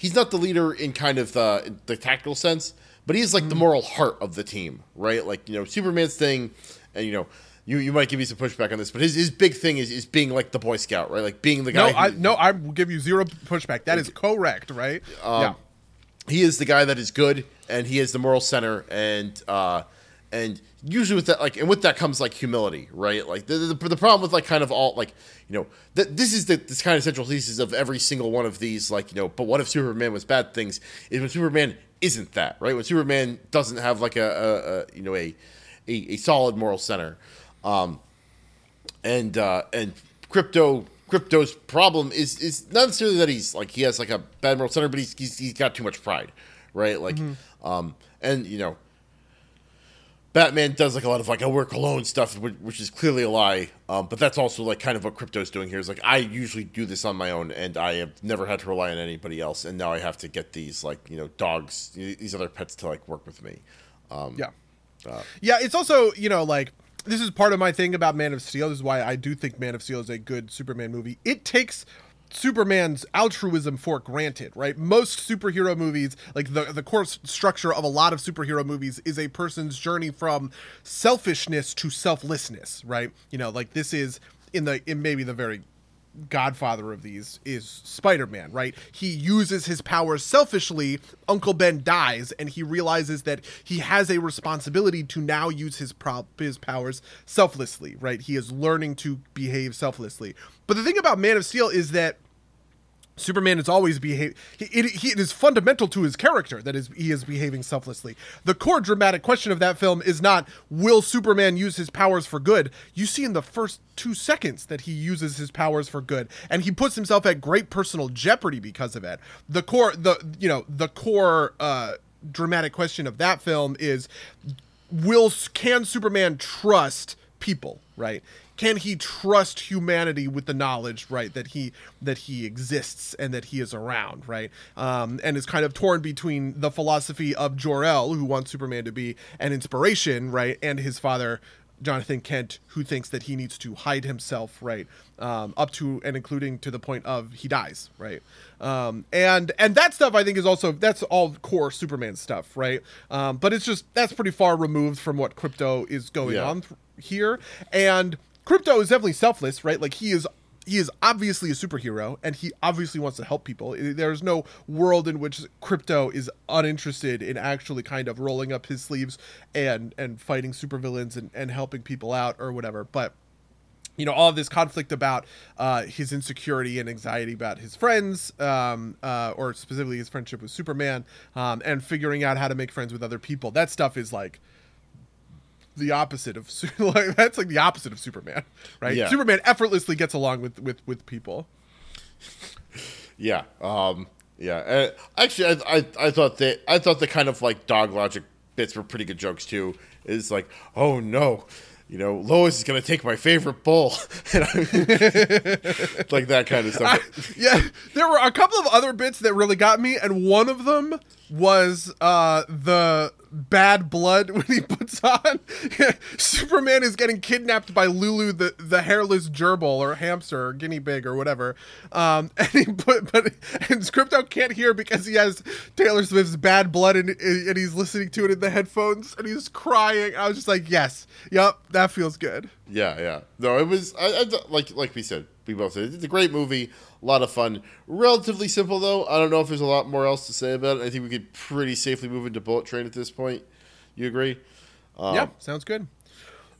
he's not the leader in kind of the the tactical sense, but he's like the moral heart of the team, right? Like you know Superman's thing, and you know. You, you might give me some pushback on this, but his, his big thing is, is being like the Boy Scout, right? Like being the guy. No, guy. I who- no, I will give you zero pushback. That is correct, right? yeah. he is the guy that is good and he is the moral center and uh and usually with that like and with that comes like humility right? Like the the, the problem with like kind of all like you know that this is the this kind of central thesis of every single one of these like you know but what if superman was bad things? Is when superman isn't that right? When superman doesn't have like a, a, a you know a, a a solid moral center. Um and uh and krypto krypto's problem is is not necessarily that he's like he has like a bad moral center but he's he's, he's got too much pride right? Like um and you know batman does like a lot of like i work alone stuff which, which is clearly a lie um but that's also like kind of what krypto's doing here is like i usually do this on my own and i have never had to rely on anybody else and now i have to get these like you know dogs these other pets to like work with me um Yeah. yeah, it's also, you know, like this is part of my thing about Man of Steel. This is why I do think Man of Steel is a good Superman movie. It takes Superman's altruism for granted, right? Most superhero movies, like the the core structure of a lot of superhero movies is a person's journey from selfishness to selflessness, right? You know, like this is in the in maybe the very godfather of these is Spider-Man, right? He uses his powers selfishly. Uncle Ben dies and he realizes that he has a responsibility to now use his prop his powers selflessly, right? He is learning to behave selflessly. But the thing about Man of Steel is that Superman is always it, it is fundamental to his character that is he is behaving selflessly. The core dramatic question of that film is not will Superman use his powers for good. You see in the first two seconds that he uses his powers for good, and he puts himself at great personal jeopardy because of it. The core, the you know, the core uh, dramatic question of that film is will can Superman trust people? Right? Can he trust humanity with the knowledge right that he that he exists and that he is around right? Um, and is kind of torn between the philosophy of Jor-El who wants Superman to be an inspiration right and his father Jonathan Kent who thinks that he needs to hide himself right um, up to and including to the point of he dies right? Um, and and that stuff I think is also that's all core Superman stuff right? Um, but it's just that's pretty far removed from what Krypto is going Yeah. on th- here. And Krypto is definitely selfless, right? Like he is he is obviously a superhero and he obviously wants to help people. There's no world in which Krypto is uninterested in actually kind of rolling up his sleeves and and fighting supervillains and, and helping people out or whatever. But you know all of this conflict about uh, his insecurity and anxiety about his friends um, uh, or specifically his friendship with superman um, and figuring out how to make friends with other people that stuff is like the opposite of [LAUGHS] like that's like the opposite of superman right Yeah. superman effortlessly gets along with with with people Yeah. Um, yeah. Uh, actually, I, I I thought that I thought the kind of like dog logic bits were pretty good jokes too. It's like, oh no, you know, Lois is gonna take my favorite bull, [LAUGHS] And I- [LAUGHS] like that kind of stuff. yeah there were a couple of other bits that really got me and one of them was uh the bad blood [LAUGHS] when he puts on. [LAUGHS] Superman is getting kidnapped by lulu the the hairless gerbil or hamster or guinea pig or whatever. Um [LAUGHS] and he put but and krypto can't hear because he has taylor swift's bad blood and, and he's listening to it in the headphones and he's crying. I was just like yes. Yep that feels good. Yeah, yeah. No, it was I, I like like we said, we both said it's a great movie, a lot of fun. Relatively simple though. I don't know if there's a lot more else to say about it. I think we could pretty safely move into Bullet Train at this point. You agree? Um, yeah, sounds good.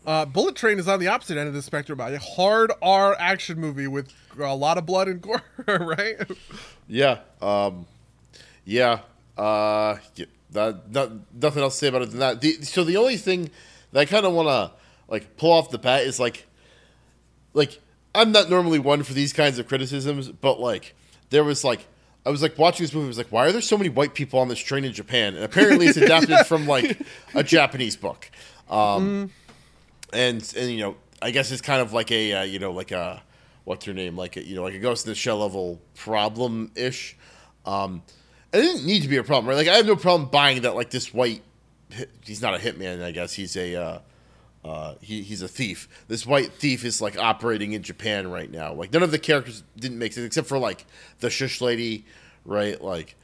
Uh, Bullet Train is on the opposite end of the spectrum. A hard R action movie with a lot of blood and gore, [LAUGHS] right? Yeah. Um, yeah. Uh, yeah. That, not, nothing else to say about it than that. The, so the only thing that I kind of want to like pull off the bat is like, like I'm not normally one for these kinds of criticisms, but like there was like I was like watching this movie. I was like, why are there so many white people on this train in Japan? And apparently, it's adapted [LAUGHS] from like a Japanese book. Um, and and you know, I guess it's kind of like a uh, you know like a what's her name like a, you know like a Ghost in the Shell level problem ish. Um, and it didn't need to be a problem, right? Like I have no problem buying that like this white. He's not a hitman, I guess. He's a uh, uh, he, he's a thief. This white thief is like operating in Japan right now. Like none of the characters didn't make sense except for like the shush lady, right? Like,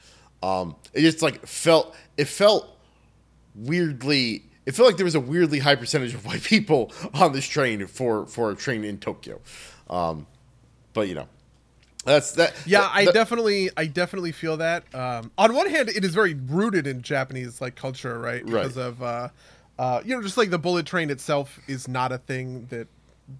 um, it just like felt it felt weirdly. It felt like there was a weirdly high percentage of white people [LAUGHS] on this train for for a train in Tokyo. Um, but you know, that's that. Yeah, that- I that- definitely, I definitely feel that. Um, on one hand, it is very rooted in Japanese like culture, right? Right. Because of, uh, uh, you know, just like the bullet train itself is not a thing that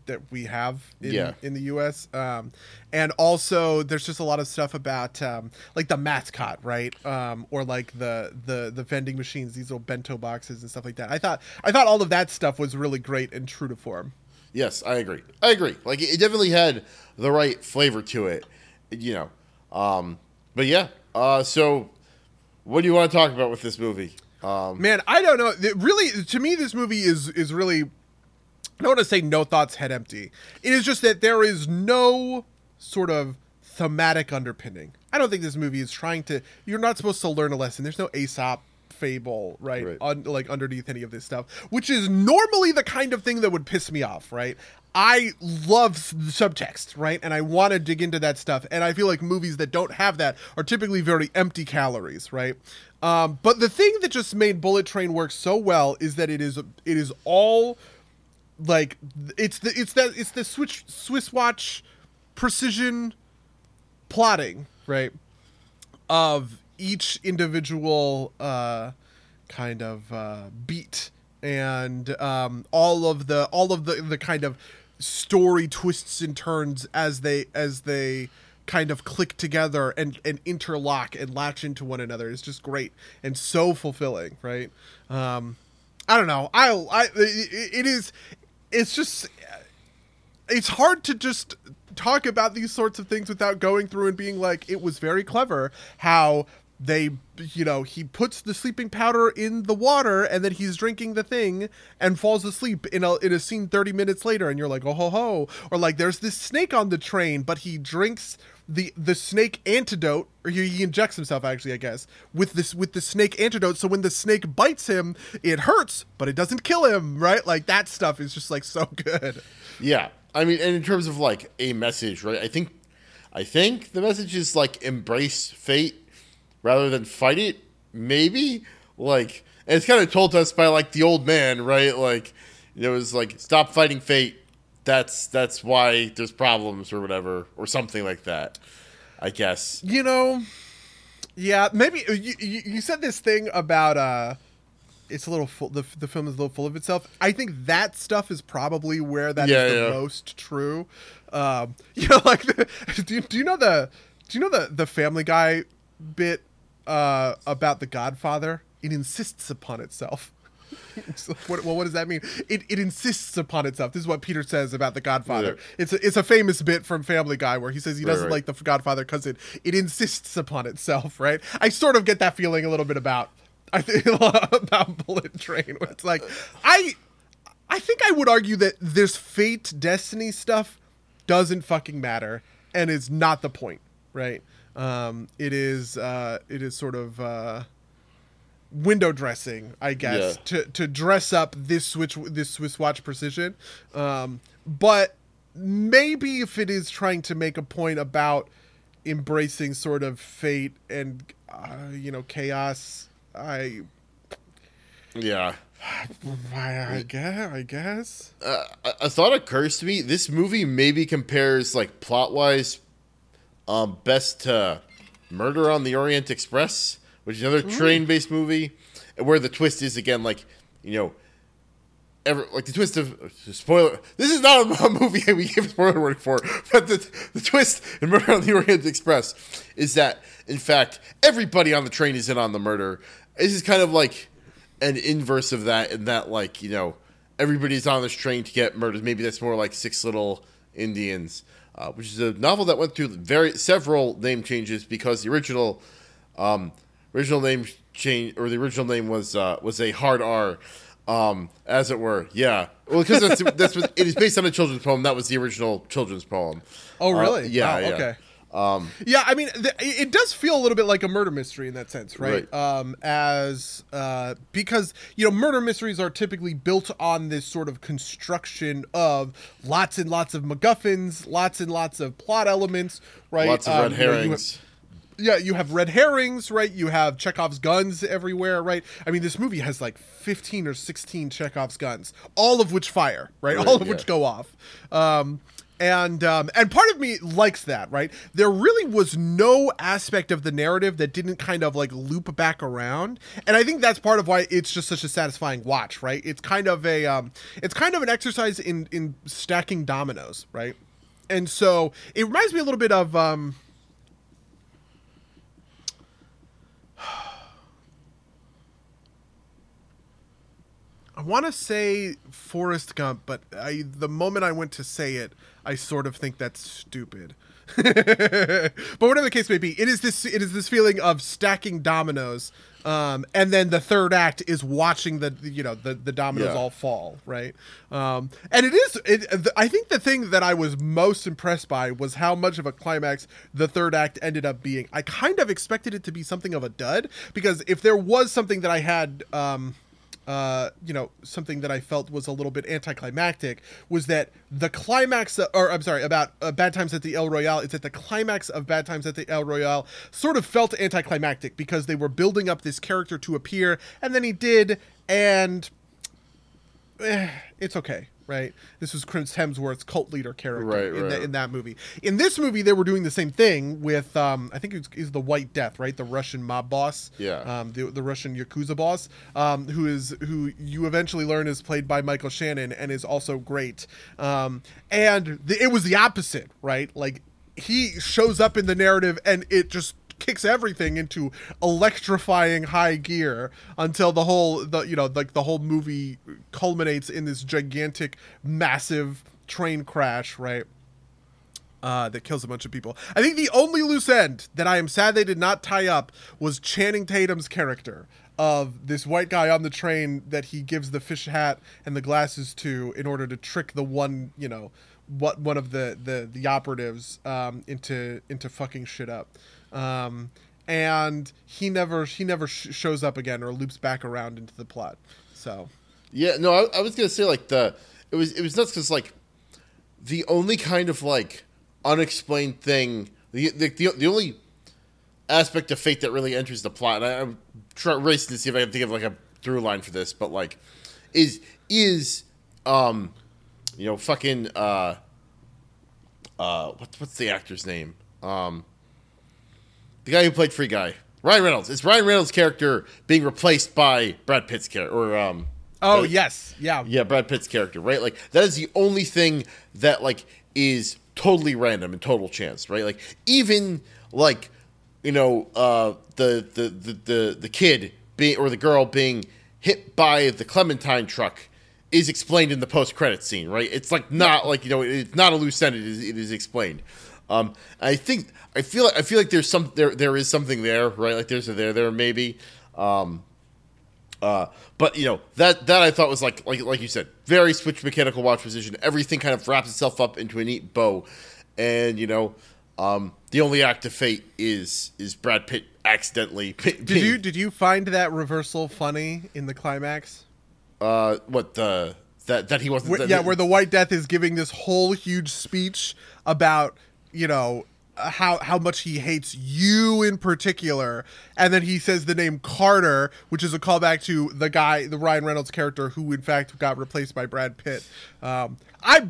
that we have in, Yeah. in the U.S. Um, and also, there's just a lot of stuff about um, like the mascot, right? Um, or like the the the vending machines, these little bento boxes and stuff like that. I thought I thought all of that stuff was really great and true to form. Yes, I agree. I agree. Like it definitely had the right flavor to it, you know. Um, but yeah. Uh, so, what do you want to talk about with this movie? Um, Man, I don't know. It really, to me, this movie is is really. I don't want to say no thoughts head empty. It is just that there is no sort of thematic underpinning. I don't think this movie is trying to. You're not supposed to learn a lesson. There's no Aesop fable, right? Right. Un, like underneath any of this stuff, which is normally the kind of thing that would piss me off, right? I love subtext, right? And I want to dig into that stuff. And I feel like movies that don't have that are typically very empty calories, right? Um, but the thing that just made Bullet Train work so well is that it is it is all like it's the it's that it's the switch Swiss watch precision plotting, right? Of each individual uh, kind of uh, beat and um, all of the all of the the kind of story twists and turns as they as they kind of click together and and interlock and latch into one another. Is just great and so fulfilling right? Um i don't know. I i it is it's just it's hard to just talk about these sorts of things without going through and being like it was very clever how they you know he puts the sleeping powder in the water and then he's drinking the thing and falls asleep in a in a scene 30 minutes later and you're like oh ho ho or like there's this snake on the train but he drinks the the snake antidote or he, he injects himself actually i guess with this with the snake antidote so when the snake bites him it hurts but it doesn't kill him right? Like that stuff is just like so good. Yeah, I mean, and in terms of like a message, right? I think, I think the message is like embrace fate rather than fight it. Maybe like, it's kind of told to us by like the old man, right? Like, it was like stop fighting fate. That's that's why there's problems or whatever or something like that. I guess. You know, yeah, maybe you, you, you said this thing about uh it's a little full the, the film is a little full of itself. I think that stuff is probably where that is Yeah, the yeah. most true. Um [LAUGHS] you know like the, [LAUGHS] do, do you know the do you know the the family guy bit uh about the Godfather? It insists upon itself. So [LAUGHS] what, well, what does that mean? It, it insists upon itself. This is what Peter says about The Godfather. Yeah. It's a, it's a famous bit from Family Guy where he says he Right, doesn't right. like The Godfather because it, it insists upon itself, right? I sort of get that feeling a little bit about I [LAUGHS] think about Bullet Train. It's like I I think I would argue that this fate destiny stuff doesn't fucking matter and is not the point, right? Um, it is uh, it is sort of uh, window dressing, I guess, to to dress up this switch this Swiss watch precision. Um, but maybe if it is trying to make a point about embracing sort of fate and uh, you know chaos, I Yeah. [SIGHS] I, guess I guess. uh, a- a thought occurs to me. This movie maybe compares like plot wise, um, best to Murder on the Orient Express, which is another train based movie, where the twist is again like you know. Ever, like the twist of spoiler. This is not a, [LAUGHS] movie we give a spoiler warning for, but the, the twist in Murder on the Orient Express is that, in fact, everybody on the train is in on the murder. This is kind of like an inverse of that, in that, like, you know, everybody's on this train to get murdered. Maybe that's more like Six Little Indians, uh, which is a novel that went through very several name changes because the original um, original name change or the original name was uh, was a hard R, um, as it were. Yeah, well, because that's, that's what, it is based on a children's poem. That was the original children's poem. Oh, Uh, really? yeah, Wow, yeah. Okay. Um, yeah, I mean, th- it does feel a little bit like a murder mystery in that sense, right? Right. Um, as uh, because you know, murder mysteries are typically built on this sort of construction of lots and lots of MacGuffins, lots and lots of plot elements, right? Lots of Um, red you you have- herrings. yeah, you have red herrings, right? You have Chekhov's guns everywhere, right? I mean, this movie has like 15 or 16 Chekhov's guns, all of which fire, right? Right, all of yeah. which go off. Um, and um, and part of me likes that, right? There really was no aspect of the narrative that didn't kind of like loop back around, and I think that's part of why it's just such a satisfying watch, right? It's kind of a um, it's kind of an exercise in in stacking dominoes, right? And so it reminds me a little bit of um, [SIGHS] I want to say Forrest Gump, but I the moment I went to say it, I sort of think that's stupid. [LAUGHS] but whatever the case may be, it is this it is this feeling of stacking dominoes, um, and then the third act is watching the you know the the dominoes Yeah. all fall, right? Um, and it is it. I think the thing that I was most impressed by was how much of a climax the third act ended up being. I kind of expected it to be something of a dud because if there was something that I had. Um, uh, you know, something that I felt was a little bit anticlimactic was that the climax, or I'm sorry, about uh, Bad Times at the El Royale, it's that the climax of Bad Times at the El Royale sort of felt anticlimactic because they were building up this character to appear, and then he did, and eh, it's okay. Right? This was Chris Hemsworth's cult leader character Right, in, right. The, in that movie. In this movie, they were doing the same thing with, um, I think it was, is the White Death, right? The Russian mob boss, Yeah. um, the, the Russian yakuza boss, um, who is who you eventually learn is played by Michael Shannon and is also great. Um, and the, it was the opposite, right? Like he shows up in the narrative and it just kicks everything into electrifying high gear until the whole the you know like the whole movie culminates in this gigantic massive train crash right uh, that kills a bunch of people. I think the only loose end that I am sad they did not tie up was Channing Tatum's character of this white guy on the train that he gives the fish hat and the glasses to in order to trick the one, you know, what one of the the the operatives um, into into fucking shit up. Um, and he never he never sh- shows up again or loops back around into the plot. So Yeah, no, I, I was gonna say like the it was it was nuts because like the only kind of like unexplained thing the the, the, the only aspect of fate that really enters the plot and I, I'm trying racing to see if I can think of like a through line for this, but like is is um you know fucking uh uh what, what's the actor's name um the guy who played Free Guy Ryan Reynolds. It's Ryan Reynolds' character being replaced by Brad Pitt's character or um oh Brad- yes yeah yeah, Brad Pitt's character, right? Like that is the only thing that like is totally random and total chance, right? Like even like you know uh, the, the the the the kid being or the girl being hit by the Clementine truck is explained in the post credit scene, right? It's like not like you know it's not a loose end. It is it is explained. Um, I think I feel I feel like there's some there there is something there, right? Like there's a there there maybe. Um, uh, but you know that that I thought was like like like you said, very switch mechanical watch position. Everything kind of wraps itself up into a neat bow, and you know, um, the only act of fate is is Brad Pitt accidentally. [LAUGHS] Did you did you find that reversal funny in the climax? uh what the that that he wasn't Where- that- yeah, where the White Death is giving this whole huge speech about you know how how much he hates you in particular, and then he says the name Carter, which is a callback to the guy, the Ryan Reynolds character, who in fact got replaced by Brad Pitt. Um, I,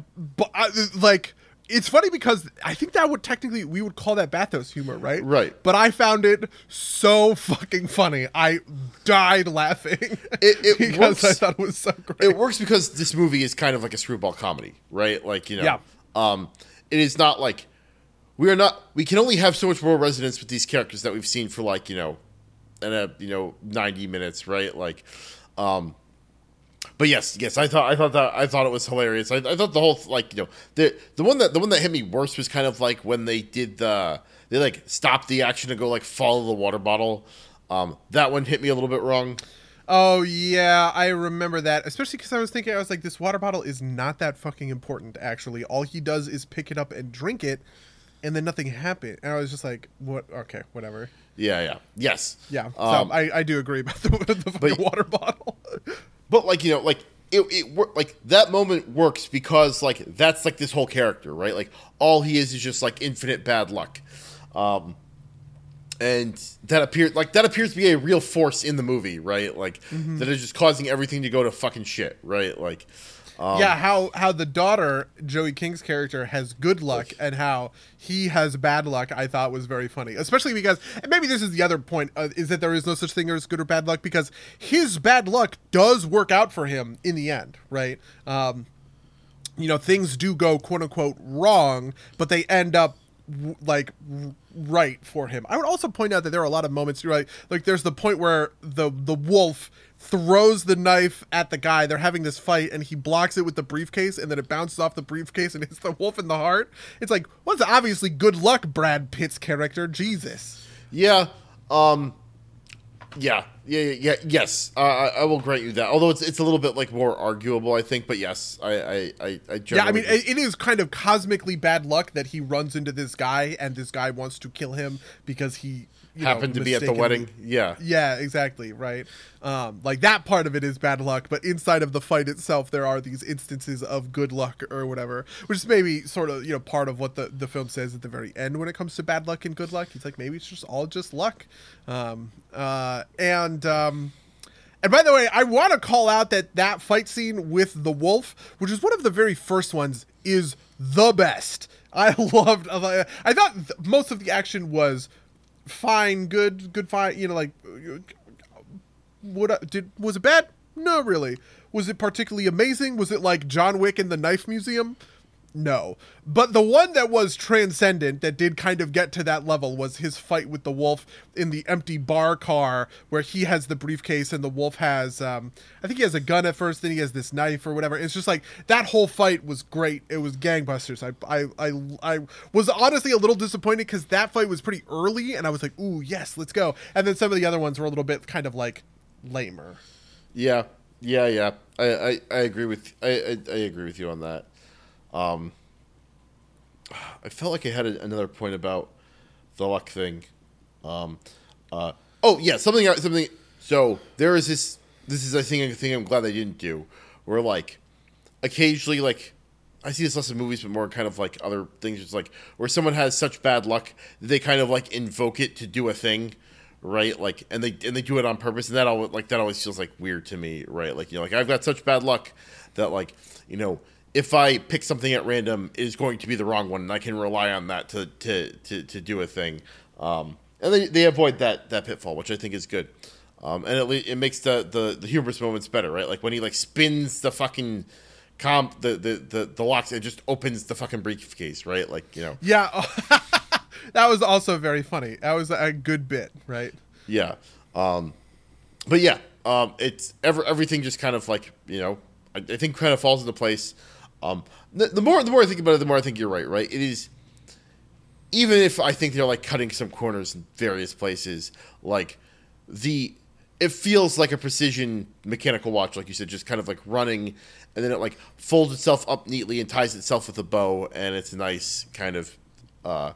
I like. It's funny because I think that would technically we would call that bathos humor, right? Right. But I found it so fucking funny. I died laughing It- it [LAUGHS] because I works. thought it was so great. it works because this movie is kind of like a screwball comedy, right? Like you know, Yeah. um, it is not like we are not. We can only have so much more resonance with these characters that we've seen for like you know, in a you know ninety minutes, right? Like, um, but yes, yes, I thought I thought that I thought it was hilarious. I, I thought the whole like you know the the one that the one that hit me worse was kind of like when they did the they like stopped the action to go like follow the water bottle. Um, that one hit me a little bit wrong. Oh yeah, I remember that. Especially because I was thinking, I was like, this water bottle is not that fucking important. Actually, all he does is pick it up and drink it, and then nothing happened. And I was just like, what? Okay, whatever. Yeah, yeah, yes, Yeah. Um, I, I do agree about the, [LAUGHS] the fucking water bottle. [LAUGHS] But like you know, like it, it like that moment works because like that's like this whole character, right? Like all he is is just like infinite bad luck, um, and that appears like that appears to be a real force in the movie, right? Like that is just causing everything to go to fucking shit, right? Like, um, yeah, how how the daughter Joey King's character has good luck and how he has bad luck. I thought was very funny, especially because and maybe this is the other point uh, is that there is no such thing as good or bad luck because his bad luck does work out for him in the end, right? Um, you know, things do go quote unquote wrong, but they end up w- like r- right for him. I would also point out that there are a lot of moments, right? Like there's the point where the the wolf throws the knife at the guy. They're having this fight, and he blocks it with the briefcase, and then it bounces off the briefcase and [LAUGHS] hits the wolf in the heart. It's like, what's obviously good luck, Brad Pitt's character. Jesus. yeah, um, yeah, yeah, yeah, yeah yes, uh, I, I will grant you that. Although it's it's a little bit like more arguable, I think. But yes, I I I, I Yeah, I mean, it, it is kind of cosmically bad luck that he runs into this guy, and this guy wants to kill him because he you know, happened to be at the wedding. Yeah, Yeah, exactly, right. Um, like that part of it is bad luck, but inside of the fight itself, there are these instances of good luck or whatever, which is maybe sort of you know part of what the the film says at the very end when it comes to bad luck and good luck. He's like maybe it's just all just luck, um, uh, and um, And by the way, I want to call out that that fight scene with the wolf, which is one of the very first ones, is the best. I [LAUGHS] loved. I thought most of the action was fine, good, good fine. You know, like what did was it bad? No, really. Was it particularly amazing? Was it like John Wick in the Knife Museum? No. But the one that was transcendent, that did kind of get to that level, was his fight with the wolf in the empty bar car, where he has the briefcase and the wolf has, um, I think he has a gun at first, then he has this knife or whatever. It's just like that whole fight was great. It was gangbusters. I, I, I, I was honestly a little disappointed because that fight was pretty early, and I was like, ooh, yes, let's go. And then some of the other ones were a little bit kind of like lamer. Yeah, yeah, yeah. I, I, I agree with I, I, I agree with you on that. Um, I felt like I had a, another point about the luck thing. Um, uh, oh yeah, something something. So there is this. This is I think a thing I'm glad they didn't do. Where like, occasionally like. I see this less in movies, but more kind of like other things. It's like where someone has such bad luck, they kind of like invoke it to do a thing right? Like, and they and they do it on purpose, and that always like that always feels like weird to me, right? Like, you know, like I've got such bad luck that like, you know, if I pick something at random, it is going to be the wrong one, and I can rely on that to to to, to do a thing. Um, and they, they avoid that that pitfall, which I think is good. Um, and it, it makes the, the the humorous moments better, right? Like when he like spins the fucking comp the the the, the locks, it just opens the fucking briefcase, right? Like you know. Yeah. [LAUGHS] that was also very funny. That was a good bit, right? Yeah. Um, but yeah, um, it's ever everything just kind of like you know, I, I think kind of falls into place. Um, the, the, more the more I think about it, the more I think you're right. Right? It is. Even if I think they're like cutting some corners in various places, like the it feels like a precision mechanical watch, like you said, just kind of like running, and then it like folds itself up neatly and ties itself with a bow, and it's a nice kind of, uh,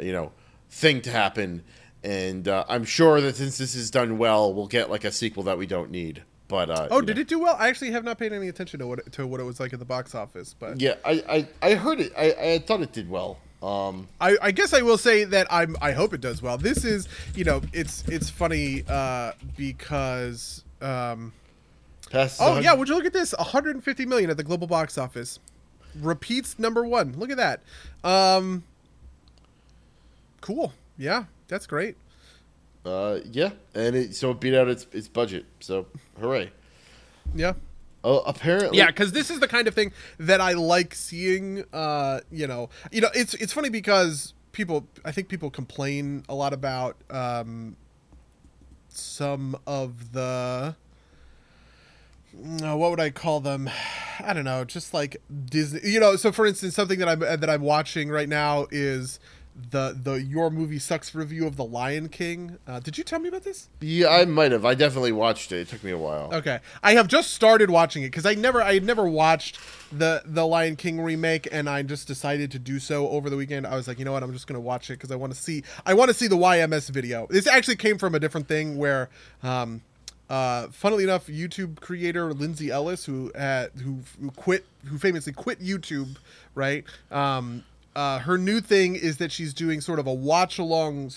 you know, thing to happen. And uh, I'm sure that since this is done well, we'll get like a sequel that we don't need. But uh, oh, did know. it do well? I actually have not paid any attention to what it, to what it was like at the box office. But yeah, I I, I heard it. I, I thought it did well. Um, I, I, guess I will say that I'm. I hope it does well. This is, you know, it's it's funny uh, because. Um, oh yeah, would you look at this? 150 million at the global box office, repeats number one. Look at that. Um, cool. Yeah, that's great. Uh, yeah, and it so it beat out its its budget. So hooray! Yeah. Oh, apparently. Yeah, because this is the kind of thing that I like seeing. Uh, you know, you know, it's it's funny because people, I think people complain a lot about um, some of the. Uh, what would I call them? I don't know, just like Disney. You know, so for instance, something that I'm that I'm watching right now is the the your movie sucks review of the Lion King. Uh, did you tell me about this? Yeah, I might have. I definitely watched it. It took me a while. Okay, I have just started watching it because I never I had never watched the the Lion King remake, and I just decided to do so over the weekend. I was like, you know what, I'm just gonna watch it because I want to see I want to see the YMS video. This actually came from a different thing where. Um, uh, funnily enough, YouTube creator Lindsay Ellis, who had who, who quit, who famously quit YouTube, right? Um, uh, her new thing is that she's doing sort of a watch along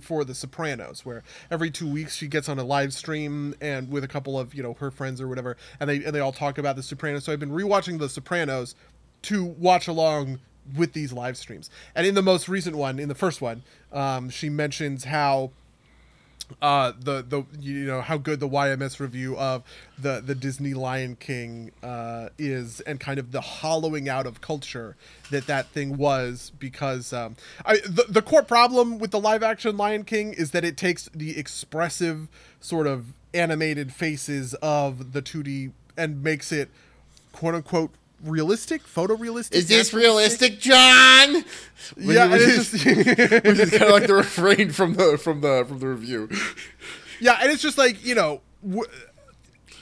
for The Sopranos, where every two weeks she gets on a live stream and with a couple of you know her friends or whatever, and they and they all talk about The Sopranos. So I've been rewatching The Sopranos to watch along with these live streams. And in the most recent one, in the first one, um, she mentions how uh the the you know how good the YMS review of the the Disney Lion King uh is and kind of the hollowing out of culture that that thing was because um I the, the core problem with the live action Lion King is that it takes the expressive sort of animated faces of the 2D and makes it quote unquote realistic, photorealistic. Is this realistic, John? yeah, which, is, just, [LAUGHS] which is kind of like the refrain from the from the from the review. [LAUGHS] Yeah, and it's just like you know.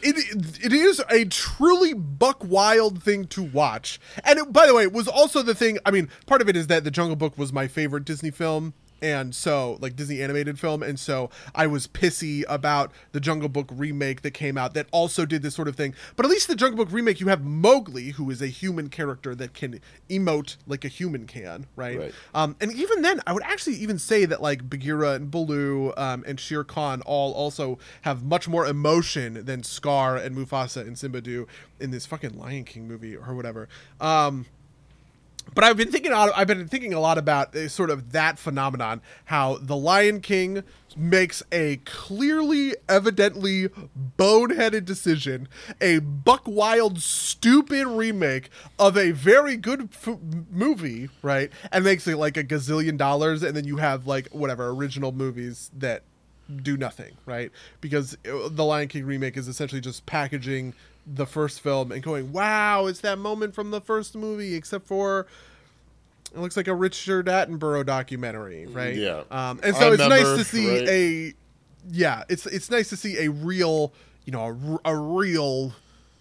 it, it is a truly buck wild thing to watch. And it, by the way, it was also the thing. I mean, part of it is that The Jungle Book was my favorite Disney film and so like Disney animated film, and so I was pissy about the Jungle Book remake that came out that also did this sort of thing. But at least the Jungle Book remake, you have Mowgli, who is a human character that can emote like a human can, right? Right. Um, and even then, I would actually even say that like Bagheera and Baloo um, and Shere Khan all also have much more emotion than Scar and Mufasa and Simba do in this fucking Lion King movie or whatever. Um, but I've been thinking. I've been thinking a lot about uh, sort of that phenomenon. How the Lion King makes a clearly, evidently boneheaded decision, a buck wild, stupid remake of a very good f- movie, right? And makes it like a gazillion dollars, and then you have like whatever original movies that do nothing, right? Because uh, the Lion King remake is essentially just packaging the first film and going, "Wow, it's that moment from the first movie," except for it looks like a Richard Attenborough documentary, right? Yeah. Um, and so I it's nice to see right? a, yeah, it's it's nice to see a real, you know, a real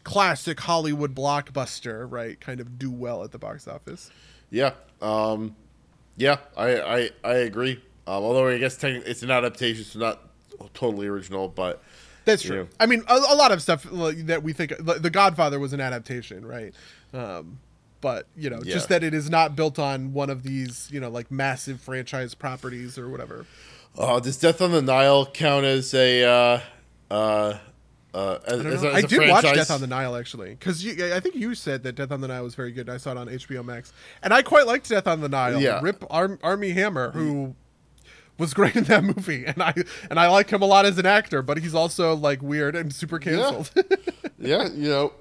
classic Hollywood blockbuster, right? Kind of do well at the box office. Yeah. Um, yeah, I, I, I agree. Um, although I guess it's an adaptation, so not totally original, but That's true. Yeah. I mean, a, a lot of stuff that we think the, the Godfather was an adaptation, right? Um, but you know, Yeah. just that it is not built on one of these, you know, like massive franchise properties or whatever. uh, does Death on the Nile count as a uh, uh, uh, as, I, as know. I as did watch? Death on the Nile actually, because I think you said that Death on the Nile was very good. I saw it on HBO Max, and I quite liked Death on the Nile. Yeah. Rip Arm, Armie Hammer, who was great in that movie, and I and I like him a lot as an actor, but he's also like weird and super canceled. [LAUGHS] [LAUGHS] yeah, you know,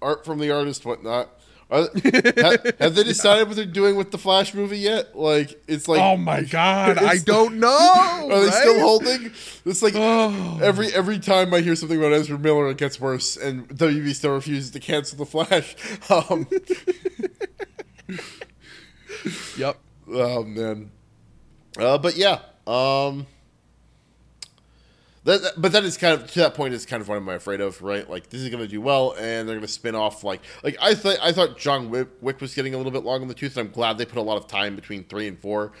art from the artist, whatnot. Are, have, have they [LAUGHS] decided what they're doing with the Flash movie yet? Like, it's like, oh my god, I don't know. Are they still holding? It's like Oh. every every time I hear something about Ezra Miller, it gets worse, and WB still refuses to cancel the Flash. Um, Yep. oh man, uh, but yeah, um, that, but that is kind of to that point is kind of what I'm afraid of, right? Like this is going to do well, and they're going to spin off like like I thought I thought John Wick, Wick was getting a little bit long in the tooth, and I'm glad they put a lot of time between three and four,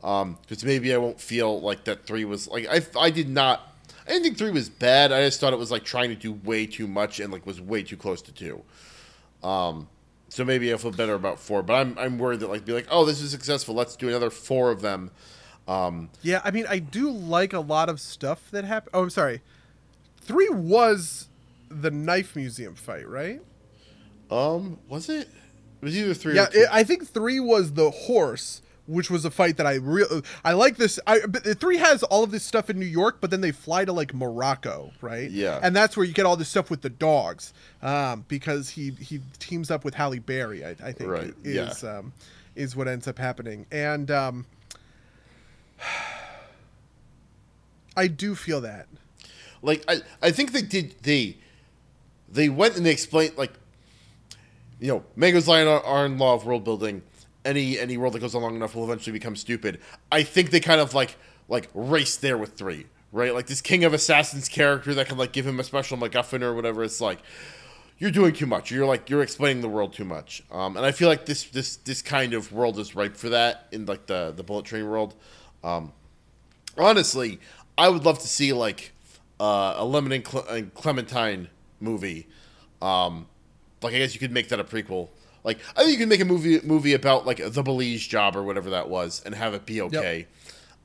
because maybe I won't feel like that three was like I I did not. I didn't think three was bad. I just thought it was like trying to do way too much and like was way too close to two. Um, so maybe I feel better about four, but I'm I'm worried that like be like, oh, this is successful. Let's do another four of them. Um, Yeah, I mean, I do like a lot of stuff that happened. Oh, I'm sorry. Three was the knife museum fight, right? um, was it? It was either three. Yeah, it, I think three was the horse, which was a fight that I real I like this. I but three has all of this stuff in New York, but then they fly to like Morocco, right? Yeah. and that's where you get all this stuff with the dogs, um, because he he teams up with Halle Berry. I, I think Right, is yeah. um, is what ends up happening, and um, I do feel that. like I, I think they did they they went and they explained like you know Mango's Lion Iron law of world building any any world that goes on long enough will eventually become stupid. I think they kind of like like race there with three right? Like this king of assassins character that can like give him a special MacGuffin or whatever it's like you're doing too much. You're like you're explaining the world too much. Um, and I feel like this this this kind of world is ripe for that in like the the bullet train world. Um, honestly, I would love to see like uh, a Lemon and, Cle- and Clementine movie. Um, like I guess you could make that a prequel. Like I think you can make a movie movie about like the Belize job or whatever that was, and have it be okay.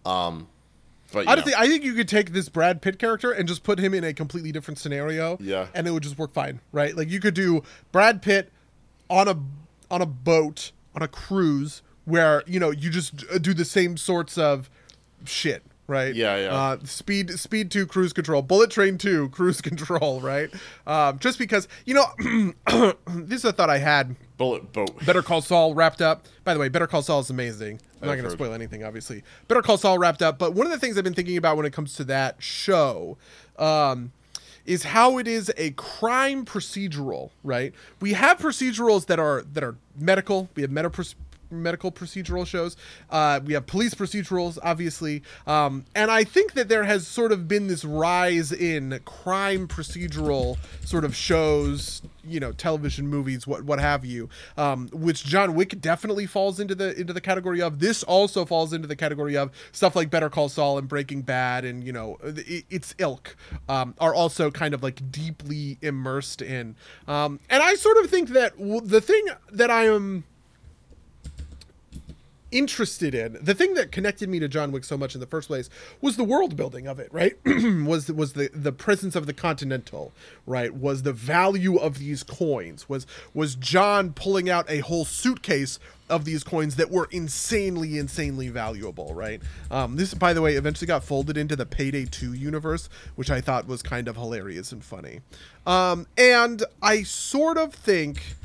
Um, but I don't think I think you could take this Brad Pitt character and just put him in a completely different scenario. Yeah. And it would just work fine, right? Like you could do Brad Pitt on a on a boat on a cruise where you know you just do the same sorts of shit, right? Yeah, yeah. Uh, speed speed two cruise control, bullet train two [LAUGHS] cruise control, right? Um, just because you know [CLEARS THROAT] this is a thought I had bullet boat. Better Call Saul wrapped up. By the way, Better Call Saul is amazing. I'm not going to spoil anything, obviously. Better Call Saul wrapped up, but one of the things I've been thinking about when it comes to that show um, is how it is a crime procedural. Right? We have procedurals that are that are medical. We have meta medical procedural shows. Uh, we have police procedurals, obviously, um, and I think that there has sort of been this rise in crime procedural sort of shows. you know television movies what what have you um, which john wick definitely falls into the into the category of this also falls into the category of stuff like better call saul and breaking bad and you know it, its ilk um, are also kind of like deeply immersed in um, and i sort of think that the thing that i am interested in. The thing that connected me to John Wick so much in the first place was the world building of it right? [CLEARS THROAT] Was was the the presence of the continental right? Was the value of these coins? Was was John pulling out a whole suitcase of these coins that were insanely insanely valuable right? Um, this by the way eventually got folded into the payday 2 universe which i thought was kind of hilarious and funny. Um, and i sort of think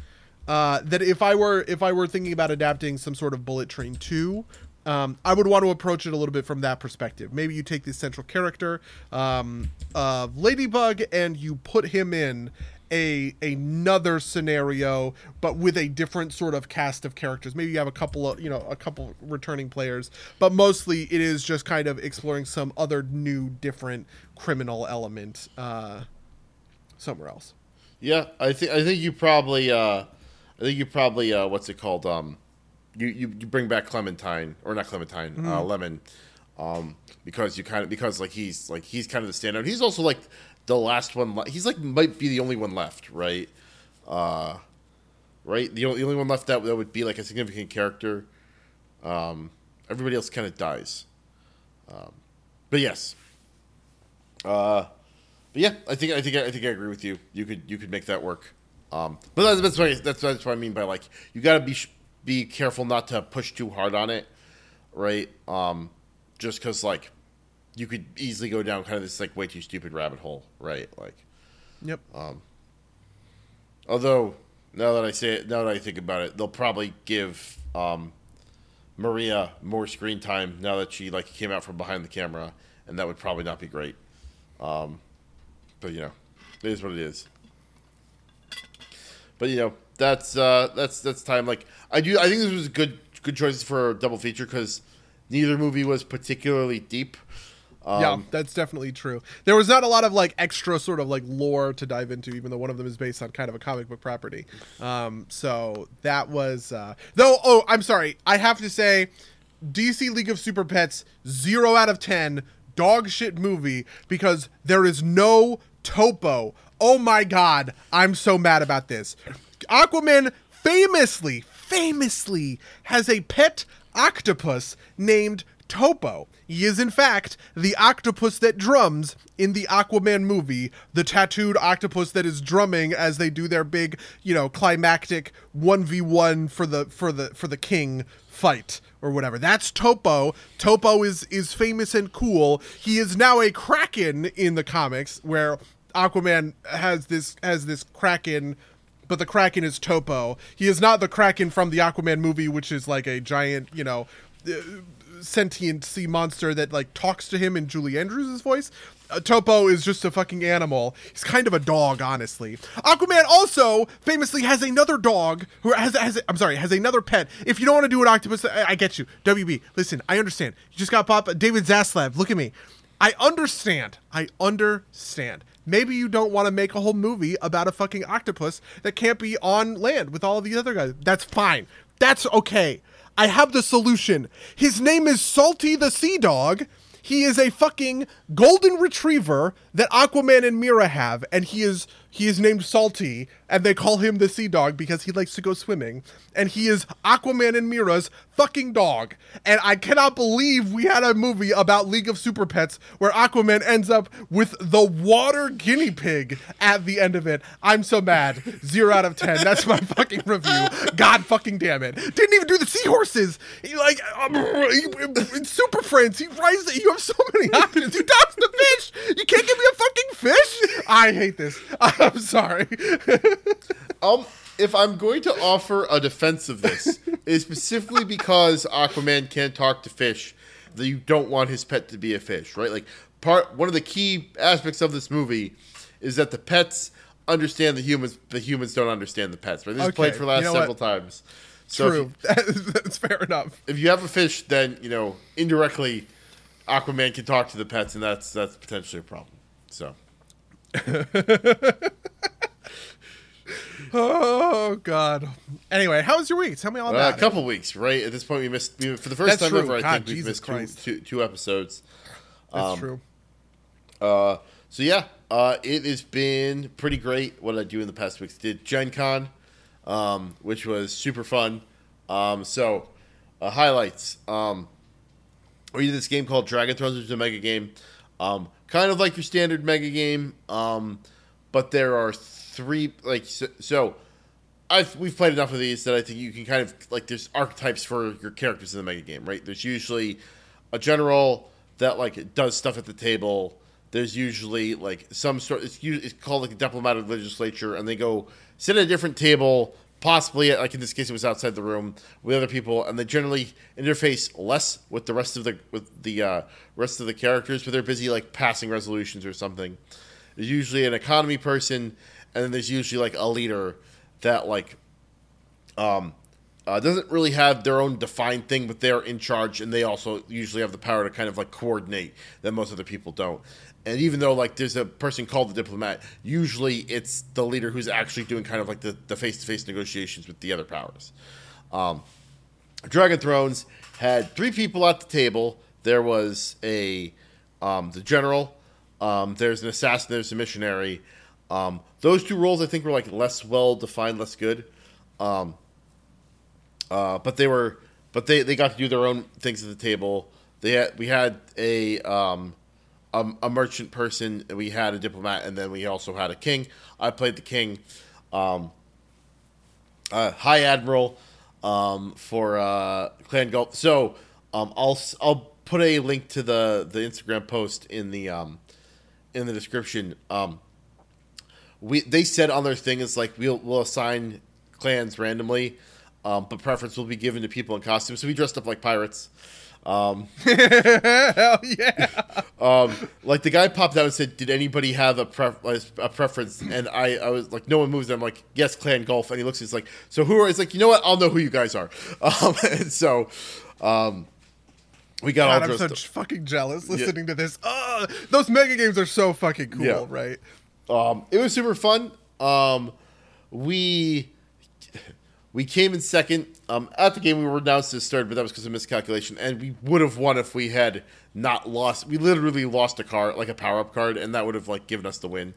uh, that if I were if I were thinking about adapting some sort of Bullet Train two, um, I would want to approach it a little bit from that perspective. Maybe you take the central character um, of Ladybug and you put him in a another scenario, but with a different sort of cast of characters. Maybe you have a couple of you know a couple returning players, but mostly it is just kind of exploring some other new, different criminal element uh, somewhere else. Yeah, I think I think you probably uh, I think you probably uh, what's it called? Um, you, you you bring back Clementine or not Clementine, Mm-hmm. uh, Lemon, um, because you kind of because like he's like he's kind of the standout. He's also like the last one. Le- he's like might be the only one left, right? Uh, right. The only, the only one left that that would be like a significant character. Um, everybody else kind of dies. Um, but yes. Uh, but yeah, I think I think I think I agree with you. You could you could make that work. Um, but that's that's what I, that's that's what I mean by like you got to be be careful not to push too hard on it, right? Um, just because like you could easily go down kind of this like way too stupid rabbit hole, right? Like, Yep. although now that I say it, now that I think about it, they'll probably give um, Maria more screen time now that she like came out from behind the camera, and that would probably not be great. Um, but you know, it is what it is. But you know, that's uh, that's that's time. Like I do, I think this was a good good choices for a double feature because neither movie was particularly deep. Um, yeah, that's definitely true. There was not a lot of like extra sort of like lore to dive into, even though one of them is based on kind of a comic book property. Um, so that was uh, though. Oh, I'm sorry. I have to say, DC League of Super Pets zero out of ten dog shit movie because there is no topo. Oh my god, I'm so mad about this. Aquaman famously, famously has a pet octopus named Topo. He is, in fact, the octopus that drums in the Aquaman movie, the tattooed octopus that is drumming as they do their big, you know, climactic 1v1 for the for the for the king fight or whatever. That's Topo. Topo is is famous and cool. He is now a kraken in the comics where Aquaman has this has this kraken but the Kraken is Topo. He is not the Kraken from the Aquaman movie, which is like a giant, you know, uh, sentient sea monster that like talks to him in Julie Andrews' voice. Uh, Topo is just a fucking animal. He's kind of a dog, honestly. Aquaman also famously has another dog who has has I'm sorry has another pet. If you don't want to do an octopus, I, I get you. WB, listen, I understand. You just got pop David Zaslav. Look at me. I understand. I understand. Maybe you don't want to make a whole movie about a fucking octopus that can't be on land with all of the other guys. That's fine. That's okay. I have the solution. His name is Salty the Sea Dog. He is a fucking golden retriever that Aquaman and Mera have, and he is he is named Salty, and they call him the Sea Dog because he likes to go swimming. And he is Aquaman and Mera's fucking dog. And I cannot believe we had a movie about League of Super Pets where Aquaman ends up with the water guinea pig at the end of it. I'm so mad. Zero out of ten. That's my fucking review. God fucking damn it. Didn't even do the seahorses. He like um, in Super Friends. He rises. You have so many options. He adopts the fish. You can't give me a fucking fish. I hate this. [LAUGHS] I'm sorry. [LAUGHS] Um, if I'm going to offer a defense of this, is specifically because Aquaman can't talk to fish that you don't want his pet to be a fish, right? Like part one of the key aspects of this movie is that the pets understand the humans, the humans don't understand the pets, right? This is played for the last you know several what? times. So True. you- [LAUGHS] That's fair enough. if you have a fish, then you know indirectly, Aquaman can talk to the pets, and that's that's potentially a problem. So Oh God. Anyway, how was your week? Tell me all Uh, about a couple weeks, right? At this point, we missed we, for the first That's time true. ever. I God, think we've missed two, two, two episodes. That's um, true. Uh, so yeah, uh, it has been pretty great. What did I do in the past weeks? Did Gen Con, um, which was super fun. Um, so uh, highlights. Um, we did this game called Dragon Thrones, which is a mega game, um, kind of like your standard mega game, um, but there are three like so. so I've we've played enough of these that I think you can kind of like there's archetypes for your characters in the mega game, right? There's usually a general that like does stuff at the table. There's usually like some sort. It's, it's called like a diplomatic legislature, and they go sit at a different table, possibly like in this case it was outside the room with other people, and they generally interface less with the rest of the with the uh, rest of the characters, but they're busy like passing resolutions or something. There's usually an economy person, and then there's usually like a leader that like um, uh, doesn't really have their own defined thing, but they're in charge, and they also usually have the power to kind of like coordinate that most other people don't. And even though like there's a person called the diplomat, usually it's the leader who's actually doing kind of like the the face to face negotiations with the other powers. Um, Dragon Thrones had three people at the table. There was a um, the general. Um, there's an assassin. There's a missionary. Um, those two roles I think were like less well defined, less good. Um, uh, but they were, but they, they got to do their own things at the table. They had, we had a, um, a a merchant person, we had a diplomat, and then we also had a king. I played the king, um, uh, High Admiral um, for uh, Clan Gulf. So um, I'll I'll put a link to the the Instagram post in the um, in the description. Um, we they said on their thing is like we'll we'll assign clans randomly, um, but preference will be given to people in costumes. So we dressed up like pirates. Um, [LAUGHS] Hell yeah. um, like the guy popped out and said, "Did anybody have a, pref- a preference?" And I, I was like, "No one moves." I'm like, "Yes, Clan Golf." And he looks, he's like, "So who are?" It's like, you know what? I'll know who you guys are. [LAUGHS] Um, and so, um, we got God, all I'm so up. fucking jealous listening to this. Oh, those mega games are so fucking cool, Yeah. right? Um, it was super fun. Um, we we came in second. Um, at the game, we were announced as third, but that was because of miscalculation, and we would have won if we had not lost. We literally lost a card, like a power up card, and that would have like given us the win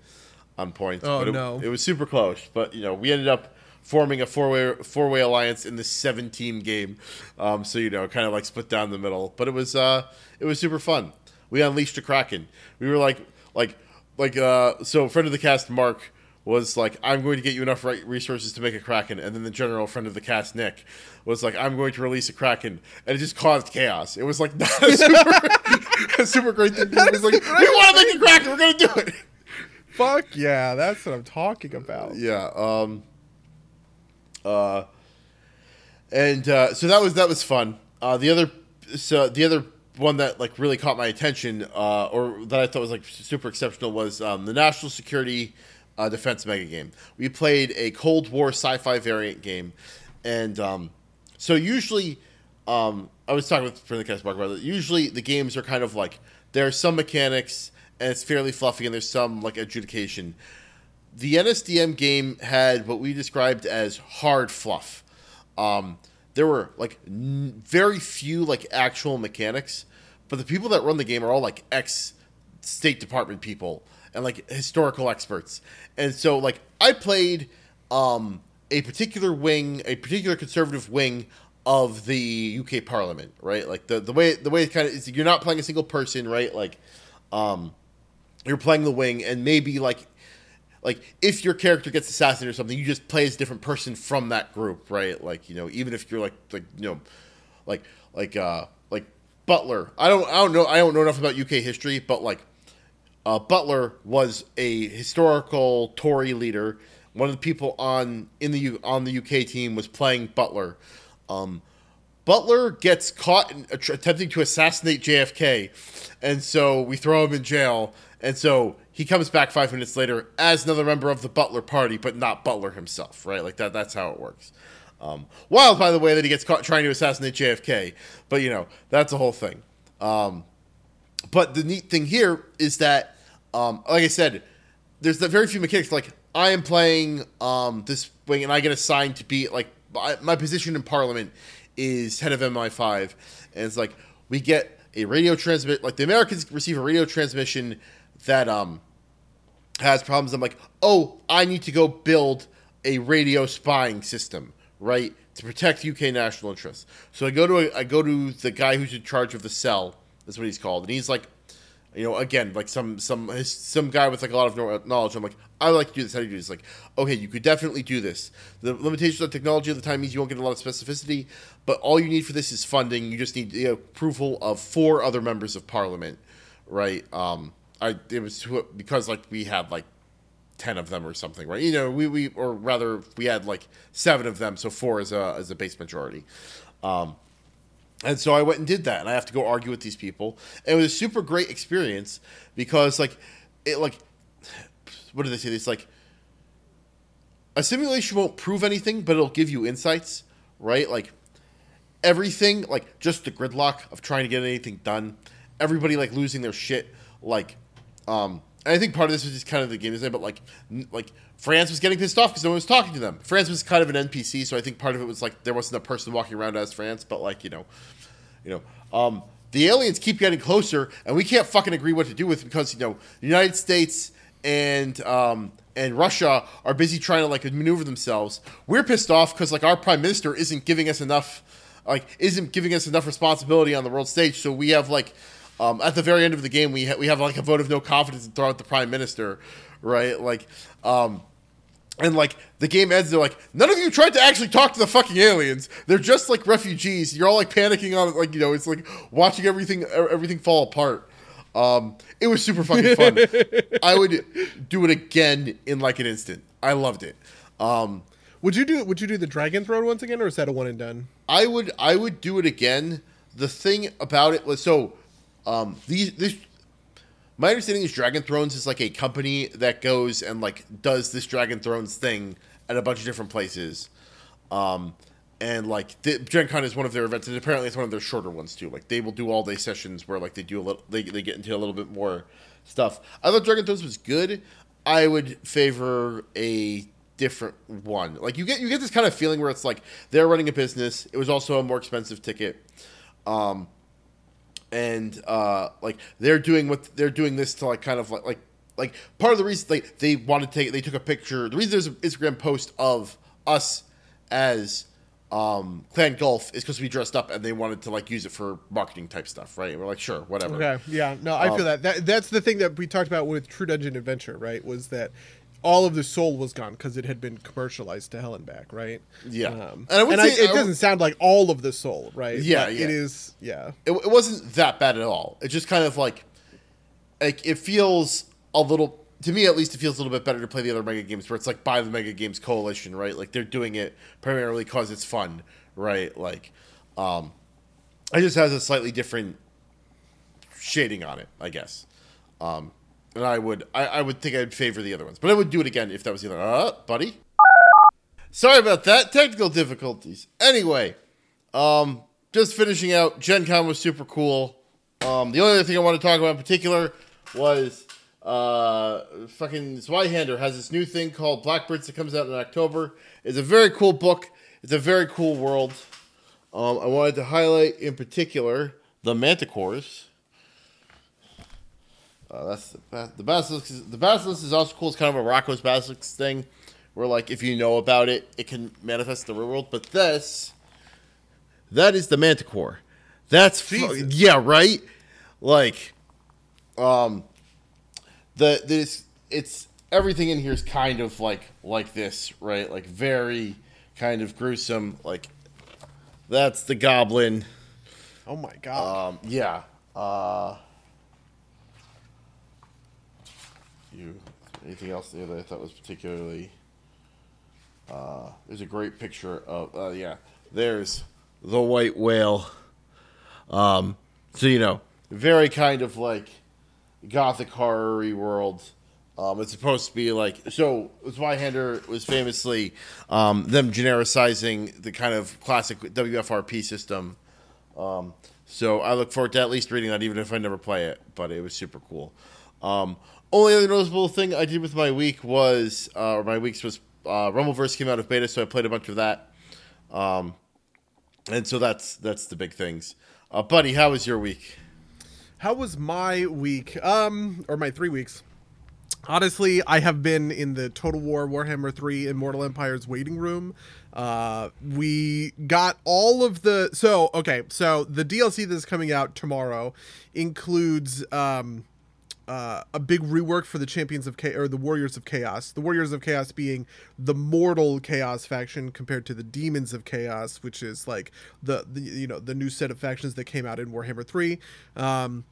on points. Oh, but it, no. It was super close, but you know we ended up forming a four way four way alliance in the seven team game. Um, so you know, kind of like split down the middle, but it was uh, it was super fun. We unleashed a kraken. We were like like like uh, so friend of the cast Mark was like, I'm going to get you enough right resources to make a Kraken. And then the general friend of the cast, Nick, was like, I'm going to release a Kraken. And it just caused chaos. It was like [LAUGHS] not a super, [LAUGHS] a super great thing. [LAUGHS] It was like, we want to make a Kraken. We're going to do it. Fuck yeah, that's what I'm talking about. Yeah. Um, uh, and uh, so that was that was fun. Uh, the other so the other one that like really caught my attention, uh, or that I thought was like super exceptional, was um, the national security uh, defense mega game. We played a Cold War sci-fi variant game, and um, so usually, um, I was talking with of the cast about it. Usually, the games are kind of like there are some mechanics and it's fairly fluffy, and there's some like adjudication the NSDM game had what we described as hard fluff. Um, there were like n- very few like actual mechanics, but the people that run the game are all like ex State Department people and like historical experts. And so like I played um, a particular wing, a particular conservative wing of the UK Parliament, right? Like the the way the way it kind of is you're not playing a single person, right? Like um, you're playing the wing and maybe like like if your character gets assassinated or something, you just play as a different person from that group, right? Like you know, even if you're like like you know, like like uh like Butler. I don't I don't know I don't know enough about UK history, but like uh, Butler was a historical Tory leader. One of the people on in the on the UK team was playing Butler. Um, Butler gets caught in, att- attempting to assassinate JFK, and so we throw him in jail. And so he comes back five minutes later as another member of the Butler party, but not Butler himself, right? Like that. That's how it works. Um, wild, by the way, that he gets caught trying to assassinate JFK, but you know that's a whole thing. Um, but the neat thing here is that, um, like I said, there's the very few mechanics. Like I am playing um, this wing, and I get assigned to be like my, position in Parliament is head of MI5, and it's like we get a radio transmit. Like the Americans receive a radio transmission that um has problems. I'm like, oh, I need to go build a radio spying system, right, to protect UK national interests. So I go to a, I go to the guy who's in charge of the cell. That's what he's called, and he's like, you know, again, like some some some guy with like a lot of knowledge. I'm like, I like to do this. How do you do this? Like, okay, you could definitely do this. The limitations of technology at the time means you won't get a lot of specificity, but all you need for this is funding. You just need the approval of four other members of parliament, right? Um, I it was because like we had like ten of them or something, right? You know, we we or rather we had like seven of them, so four is a as a base majority. Um, and so I went and did that, and I have to go argue with these people. And it was a super great experience because, like, it like, what do they say? It's like a simulation won't prove anything, but it'll give you insights, right? Like everything, like just the gridlock of trying to get anything done, everybody like losing their shit, like, um, I think part of this was just kind of the game design, but like, like France was getting pissed off because no one was talking to them. France was kind of an NPC, so I think part of it was like there wasn't a person walking around as France, but like you know, you know, um, the aliens keep getting closer, and we can't fucking agree what to do with because you know the United States and um, and Russia are busy trying to like maneuver themselves. We're pissed off because like our prime minister isn't giving us enough, like isn't giving us enough responsibility on the world stage. So we have like um, at the very end of the game we ha- we have like a vote of no confidence and throw out the prime minister, right? Like. Um, and like the game ends, they're like, none of you tried to actually talk to the fucking aliens. They're just like refugees. You're all like panicking on it, like you know, it's like watching everything everything fall apart. Um, it was super fucking fun. [LAUGHS] I would do it again in like an instant. I loved it. Um, would you do Would you do the Dragon Throne once again, or is that a one and done? I would. I would do it again. The thing about it was so. Um, these this my understanding is Dragon Thrones is like a company that goes and like does this Dragon Thrones thing at a bunch of different places. Um, and like the, Gen Con is one of their events, and apparently it's one of their shorter ones too. Like they will do all day sessions where like they do a little, they, they get into a little bit more stuff. I thought Dragon Thrones was good. I would favor a different one. Like you get you get this kind of feeling where it's like they're running a business. It was also a more expensive ticket. Um, and uh, like they're doing what they're doing this to like kind of like like like part of the reason they they wanted to take they took a picture. The reason there's an Instagram post of us as um, Clan Golf is because we dressed up and they wanted to like use it for marketing type stuff, right? And we're like, sure, whatever. Okay, yeah, no, I um, feel that. that. That's the thing that we talked about with True Dungeon Adventure, right? Was that all of the soul was gone because it had been commercialized to hell and back, right? Yeah, um, and, I and I, it I doesn't sound like all of the soul, right? Yeah, yeah. it is. Yeah, it, it wasn't that bad at all. It just kind of like, like it feels a little. To me, at least, it feels a little bit better to play the other mega games where it's like by the mega games coalition, right? Like they're doing it primarily because it's fun, right? Like, um, it just has a slightly different shading on it, I guess. Um, and I would I, I would think I'd favor the other ones, but I would do it again if that was the other. Uh, buddy. Sorry about that. Technical difficulties. Anyway, um, just finishing out. Gen Con was super cool. Um, the only other thing I want to talk about in particular was uh, fucking Zweihander has this new thing called Blackbirds that comes out in October. It's a very cool book. It's a very cool world. Um, I wanted to highlight in particular the manticores uh, that's the, the basilisk. the basilisk is also cool. It's kind of a Roko's basilisk thing, where like if you know about it, it can manifest the real world. But this, that is the manticore. That's fu- yeah, right. Like, um, the this it's everything in here is kind of like like this, right? Like very kind of gruesome. Like that's the goblin. Oh my god. Um, yeah. Uh, you. Anything else there that I thought was particularly? Uh, there's a great picture of uh, yeah. There's the white whale. Um, so you know, very kind of like gothic horror world. Um, it's supposed to be like so. Zweihander was famously um, them genericizing the kind of classic WFRP system. Um, so I look forward to at least reading that, even if I never play it. But it was super cool. Only other noticeable thing I did with my week was, uh, or my weeks was, uh, Rumbleverse came out of beta, so I played a bunch of that. Um, and so that's that's the big things. Uh, buddy, how was your week? How was my week? Um, or my three weeks? Honestly, I have been in the Total War Warhammer 3 Immortal Empires waiting room. Uh, we got all of the so okay, so the DLC that's coming out tomorrow includes um uh, a big rework for the champions of chaos or the warriors of chaos. The warriors of chaos being the mortal chaos faction compared to the demons of chaos which is like the, the you know the new set of factions that came out in warhammer 3 um,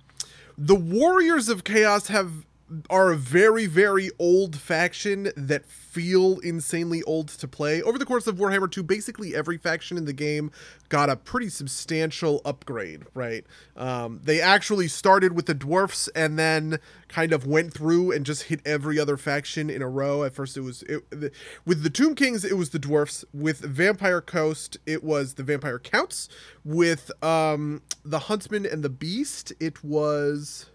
the warriors of chaos have are a very very old faction that feel insanely old to play. Over the course of warhammer 2 basically every faction in the game got a pretty substantial upgrade right? Um, they actually started with the dwarfs and then kind of went through and just hit every other faction in a row. At first it was it, the, with the tomb kings it was the dwarfs. With vampire coast it was the vampire counts. With um, the huntsman and the beast it was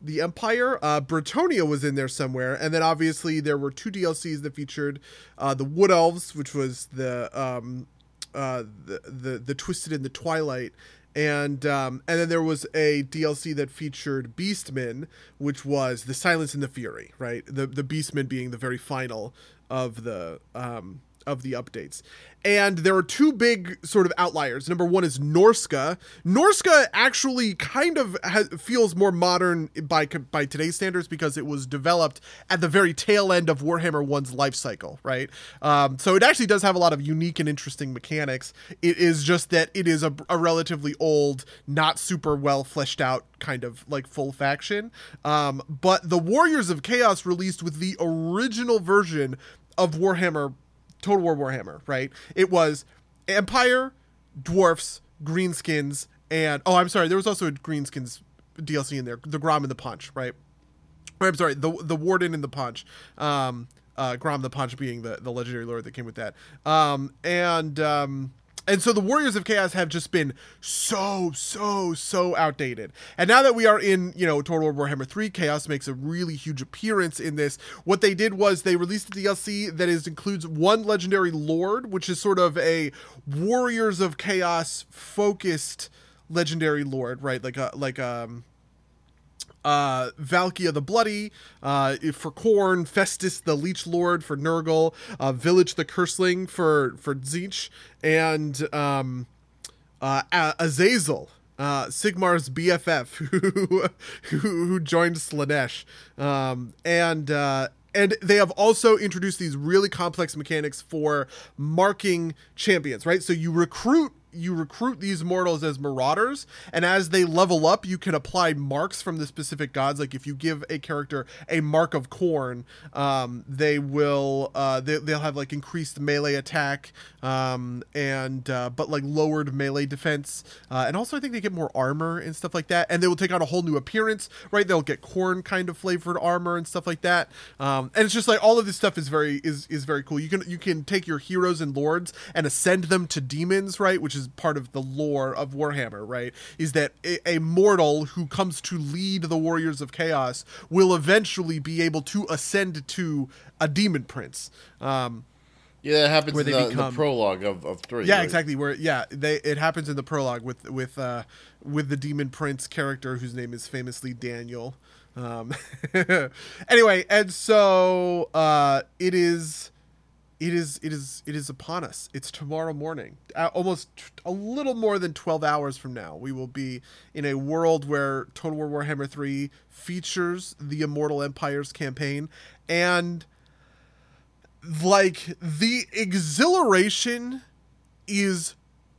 the Empire. Uh, Bretonnia was in there somewhere, and then obviously there were two DLCs that featured uh, the Wood Elves, which was the um, uh, the, the the Twisted in the Twilight, and um, and then there was a DLC that featured Beastmen, which was the Silence and the Fury, right? The the Beastmen being the very final of the um, of the updates. And there are two big sort of outliers. Number one is Norsca. Norsca actually kind of feels more modern by by today's standards because it was developed at the very tail end of Warhammer 1's life cycle, right? Um, so it actually does have a lot of unique and interesting mechanics. It is just that it is a, a relatively old, not super well fleshed out kind of like full faction. Um, but the Warriors of Chaos released with the original version of Warhammer Total War Warhammer, right? It was Empire, Dwarfs, Greenskins, and oh, I'm sorry, there was also a Greenskins DLC in there, the Grom and the Paunch, right? I'm sorry, the the Warden and the Paunch. Um, uh, Grom the Paunch being the the legendary lord that came with that. Um, and um, and so the Warriors of Chaos have just been so, so, so outdated. And now that we are in, you know, Total War Warhammer 3, Chaos makes a really huge appearance in this. What they did was they released a DLC that is includes one legendary lord, which is sort of a Warriors of Chaos focused legendary lord, right? Like a like um uh, Valkia the Bloody uh, for Khorne, Festus the Leech Lord for Nurgle, uh, Vilitch the Curseling for for Tzeentch, and um, uh, Azazel. Uh, Sigmar's BFF, [LAUGHS] who, who who joined Slaanesh, um, and uh, and they have also introduced these really complex mechanics for marking champions. Right, so you recruit you recruit these mortals as marauders and as they level up you can apply marks from the specific gods. Like if you give a character a mark of Khorne, um, they will uh, they, they'll have like increased melee attack um, and uh, but like lowered melee defense. Uh, and also i think they get more armor and stuff like that and they will take on a whole new appearance right? They'll get Khorne kind of flavored armor and stuff like that. Um, and it's just like all of this stuff is very is is very cool. You can you can take your heroes and lords and ascend them to demons right? Which is part of the lore of Warhammer, right? Is that a, a, mortal who comes to lead the Warriors of Chaos will eventually be able to ascend to a demon prince. Um, yeah, that happens in the, become, the, prologue of, of three. Yeah, right? exactly. Where yeah, they it happens in the prologue with with uh, with the demon prince character whose name is famously Daniel. Um, [LAUGHS] anyway, and so uh, it is it is it is it is upon us. It's tomorrow morning. Uh, almost t- a little more than 12 hours from now we will be in a world where total war warhammer 3 features the immortal empires campaign and like the exhilaration is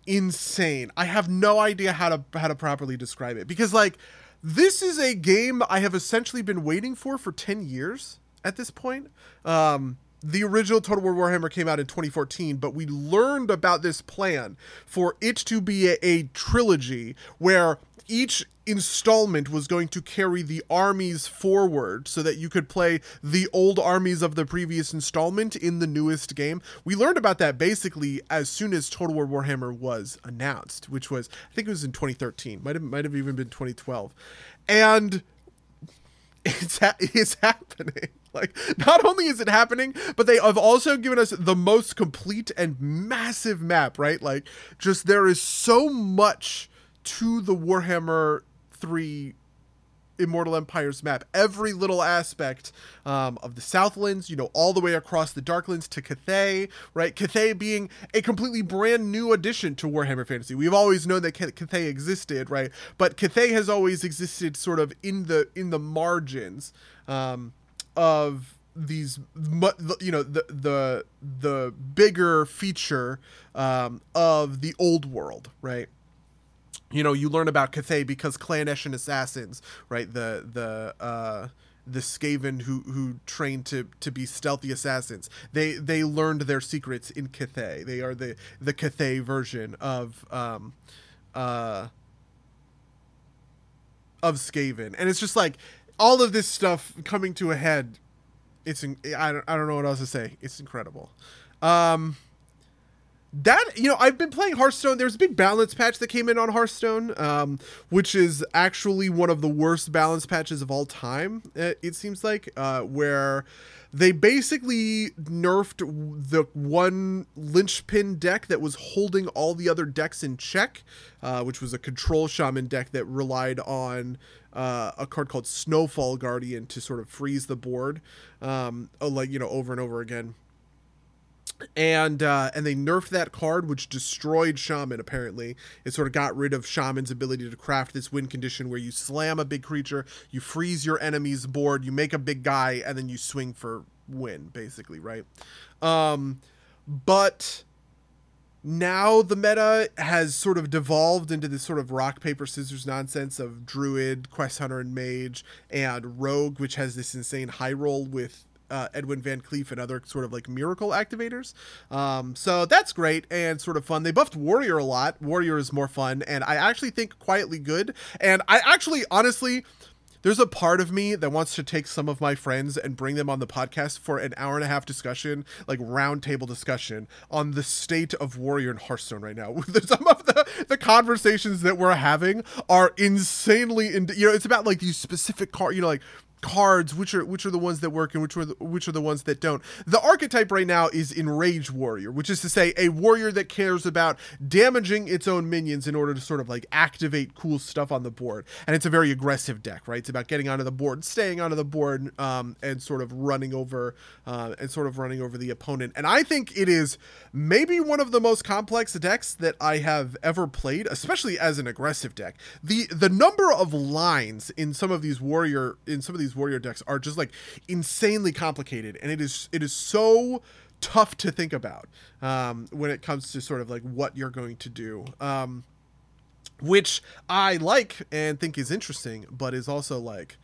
insane. I have no idea how to how to properly describe it because like this is a game i have essentially been waiting for for 10 years at this point. Um the original Total War Warhammer came out in 2014, but we learned about this plan for it to be a, a, trilogy where each installment was going to carry the armies forward so that you could play the old armies of the previous installment in the newest game. We learned about that basically as soon as Total War Warhammer was announced, which was I think it was in 2013. Might have might have even been 2012. And it's ha- it's happening. [LAUGHS] Like not only is it happening, but they have also given us the most complete and massive map, right? Like just there is so much to the Warhammer 3 Immortal Empires map. Every little aspect um, of the Southlands, you know, all the way across the Darklands to Cathay, right? Cathay being a completely brand new addition to Warhammer Fantasy. We've always known that Cathay existed, right? But Cathay has always existed sort of in the in the margins um, of these you know the the the bigger feature um, of the old world right you know you learn about Cathay because Clan-Eshin assassins, right? The the uh, the Skaven who who trained to to be stealthy assassins. They they learned their secrets in Cathay. They are the the Cathay version of um uh of Skaven, and it's just like all of this stuff coming to a head. It's I don't I don't know what else to say. It's incredible. Um that you know i've been playing hearthstone. There's a big balance patch that came in on hearthstone um, which is actually one of the worst balance patches of all time uh, it seems like uh, where they basically nerfed the one linchpin deck that was holding all the other decks in check uh, which was a control shaman deck that relied on uh, a card called snowfall guardian to sort of freeze the board um, like you know over and over again and uh, and they nerfed that card, which destroyed Shaman. Apparently, it sort of got rid of Shaman's ability to craft this win condition where you slam a big creature, you freeze your enemy's board, you make a big guy, and then you swing for win, basically, right? Um, but now the meta has sort of devolved into this sort of rock paper scissors nonsense of druid quest hunter and mage and rogue which has this insane high roll with uh, Edwin VanCleef and other sort of like miracle activators. Um, so that's great and sort of fun. They buffed Warrior a lot. Warrior is more fun, and I actually think quietly good. And I actually, honestly, there's a part of me that wants to take some of my friends and bring them on the podcast for an hour and a half discussion, like roundtable discussion on the state of Warrior and Hearthstone right now. [LAUGHS] some of the, the conversations that we're having are insanely, in, you know, it's about like these specific car, you know, like cards which are which are the ones that work and which are the, which are the ones that don't. The archetype right now is enraged warrior which is to say a warrior that cares about damaging its own minions in order to sort of like activate cool stuff on the board. And it's a very aggressive deck right? It's about getting onto the board staying onto the board um, and sort of running over uh, and sort of running over the opponent. And i think it is maybe one of the most complex decks that i have ever played especially as an aggressive deck. The the number of lines in some of these warrior in some of these these warrior decks are just like insanely complicated, and it is it is so tough to think about um, when it comes to sort of like what you're going to do. Um, which I like and think is interesting, but is also like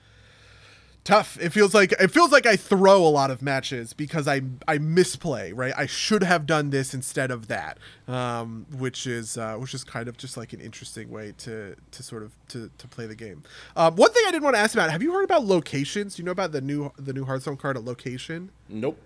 tough. It feels like it feels like I throw a lot of matches because I I misplay, right? I should have done this instead of that, um, which is uh, which is kind of just like an interesting way to to sort of to, to play the game. Um, one thing I didn't want to ask about: Have you heard about locations? Do you know about the new the new Hearthstone card a location? Nope.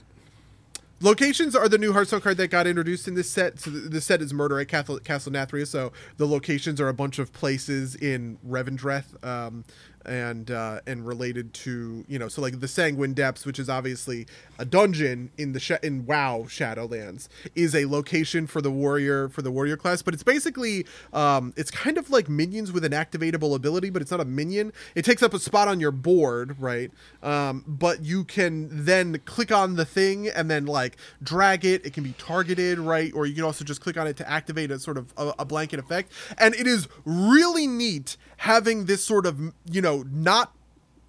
Locations are the new Hearthstone card that got introduced in this set. So the, set is Murder at Castle, Castle Nathria. So the locations are a bunch of places in Revendreth. Um, and uh, and related to you know so like the Sanguine Depths, which is obviously a dungeon in the sh- in WoW Shadowlands, is a location for the warrior for the warrior class, but it's basically um, it's kind of like minions with an activatable ability, but it's not a minion. It takes up a spot on your board, right? Um, but you can then click on the thing and then like drag it. It can be targeted, right? Or you can also just click on it to activate a sort of a, a blanket effect, and it is really neat having this sort of you know not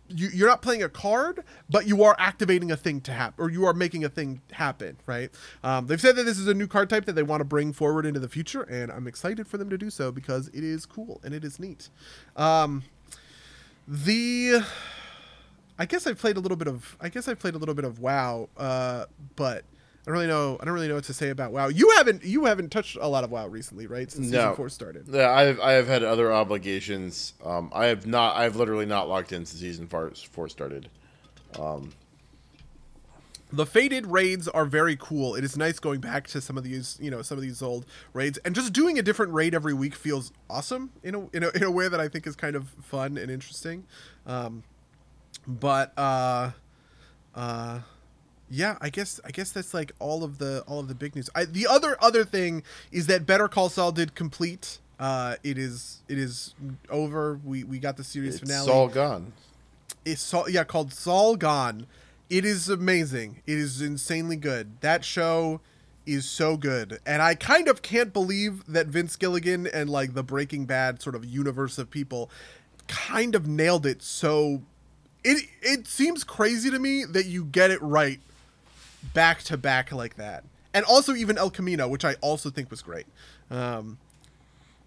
you, you're not playing a card, but you are activating a thing to happen, or you are making a thing happen, right? Um, they've said that this is a new card type that they want to bring forward into the future, and I'm excited for them to do so because it is cool and it is neat. Um, the, I guess I played a little bit of, I guess I played a little bit of WoW, uh, but I don't really know. I don't really know what to say about WoW. You haven't you haven't touched a lot of WoW recently, right? Since no. season four started. Yeah, I've I have had other obligations. Um, I have not. I've literally not locked in since season four, four started. Um, the faded raids are very cool. It is nice going back to some of these, you know, some of these old raids, and just doing a different raid every week feels awesome in a in a, in a way that I think is kind of fun and interesting. Um, but uh, uh, yeah, I guess I guess that's like all of the all of the big news. I, the other other thing is that Better Call Saul did complete. Uh, it is it is over. We we got the series finale. It's finale. all gone. It's Saul, yeah, called Saul Gone. It is amazing. It is insanely good. That show is so good, and I kind of can't believe that Vince Gilligan and like the Breaking Bad sort of universe of people kind of nailed it. So it it seems crazy to me that you get it right back to back like that, and also even El Camino, which I also think was great. Um,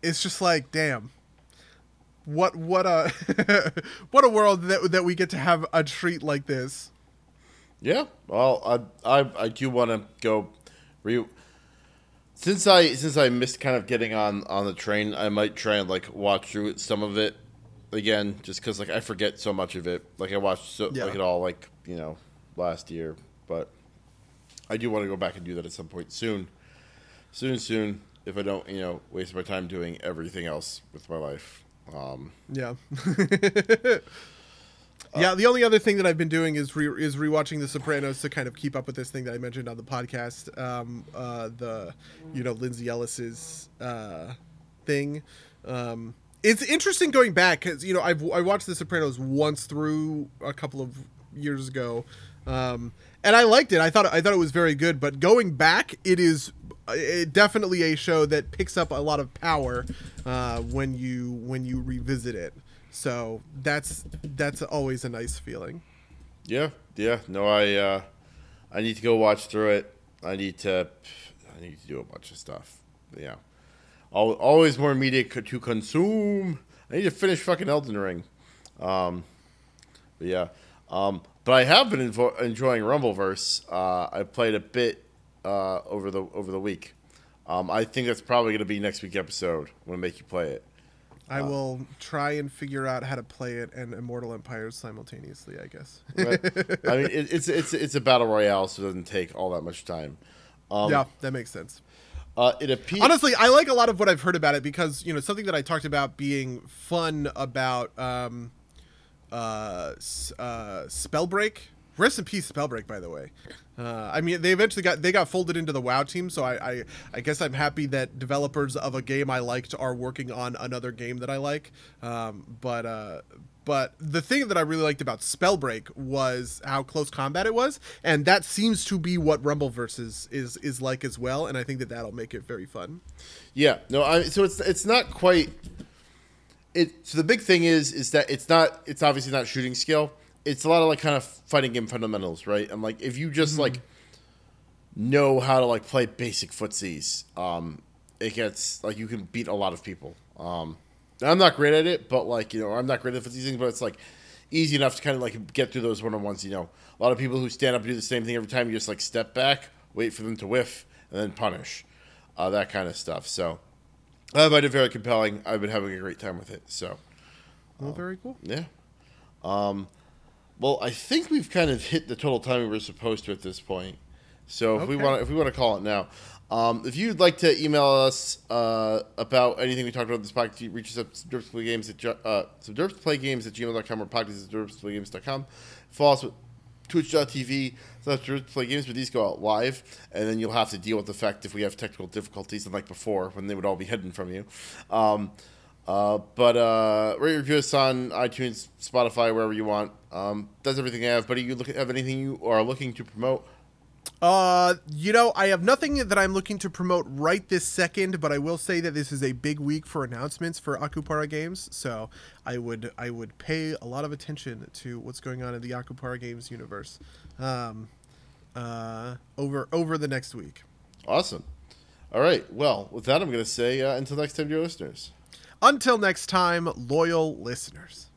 it's just like, damn, what what a [LAUGHS] what a world that that we get to have a treat like this. Yeah. Well, I I, I do want to go re. Since I since I missed kind of getting on on the train, I might try and like watch through some of it again, just because like I forget so much of it. Like I watched so, Yeah. like it all like you know last year, but I do want to go back and do that at some point soon, soon, soon. If I don't, you know, waste my time doing everything else with my life. Um, Yeah. [LAUGHS] yeah, the only other thing that I've been doing is re- is rewatching The Sopranos to kind of keep up with this thing that I mentioned on the podcast. Um, uh, the you know Lindsay Ellis's uh, thing. Um, it's interesting going back because you know I've I watched The Sopranos once through a couple of years ago, um, and I liked it. I thought I thought it was very good. But going back, it is it definitely a show that picks up a lot of power uh, when you when you revisit it. So that's that's always a nice feeling. Yeah, yeah. No, I uh, I need to go watch through it. I need to I need to do a bunch of stuff. Yeah. Always more media to consume. I need to finish fucking Elden Ring. Um, but yeah. Um, but I have been invo- enjoying Rumbleverse. Uh, I played a bit uh, over the over the week. Um, I think that's probably going to be next week episode. I'm gonna make you play it. I will try and figure out how to play it and Immortal Empires simultaneously. I guess. But, I mean, it, it's it's it's a battle royale, so it doesn't take all that much time. Um, yeah, that makes sense. Uh, it appears. Honestly, I like a lot of what I've heard about it because you know something that I talked about being fun about um, uh, uh, Spellbreak. Rest in peace, Spellbreak. By the way, uh, I mean they eventually got they got folded into the WoW team, so I, I I guess I'm happy that developers of a game I liked are working on another game that I like. Um, but uh, but the thing that I really liked about Spellbreak was how close combat it was, and that seems to be what Rumbleverse is is, is like as well. And I think that that'll make it very fun. Yeah, no, I, so it's it's not quite. It so the big thing is is that it's not it's obviously not shooting skill. It's a lot of like kind of fighting game fundamentals, right? And like if you just like know how to like play basic footsies, um, it gets like you can beat a lot of people. Um, I'm not great at it, but like you know I'm not great at footsie things, but it's like easy enough to kind of like get through those one on ones. You know, a lot of people who stand up and do the same thing every time. You just like step back, wait for them to whiff, and then punish, uh, that kind of stuff. So. I find it very compelling. I've been having a great time with it. So, Well, very cool. yeah. Um, well, I think we've kind of hit the total time we were supposed to at this point. So if we want, if we want to call it now, um, if you'd like to email us uh, about anything we talked about in this podcast, you reach us at subderpsplaygames at uh, subderpsplaygames at gmail.com or podcast at subderpsplaygames.com. Follow us at twitch.tv slash play games, but these go out live, and then you'll have to deal with the fact if we have technical difficulties, unlike before when they would all be hidden from you. Um, uh, but uh, rate review us on iTunes, Spotify, wherever you want. Um, that's everything I have. Buddy, you look have anything you are looking to promote? Uh, you know, I have nothing that I'm looking to promote right this second, but I will say that this is a big week for announcements for Akupara Games. So I would I would pay a lot of attention to what's going on in the Akupara Games universe, um, uh, over over the next week. Awesome. All right. Well, with that, I'm going to say uh, until next time, dear listeners. Until next time, loyal listeners.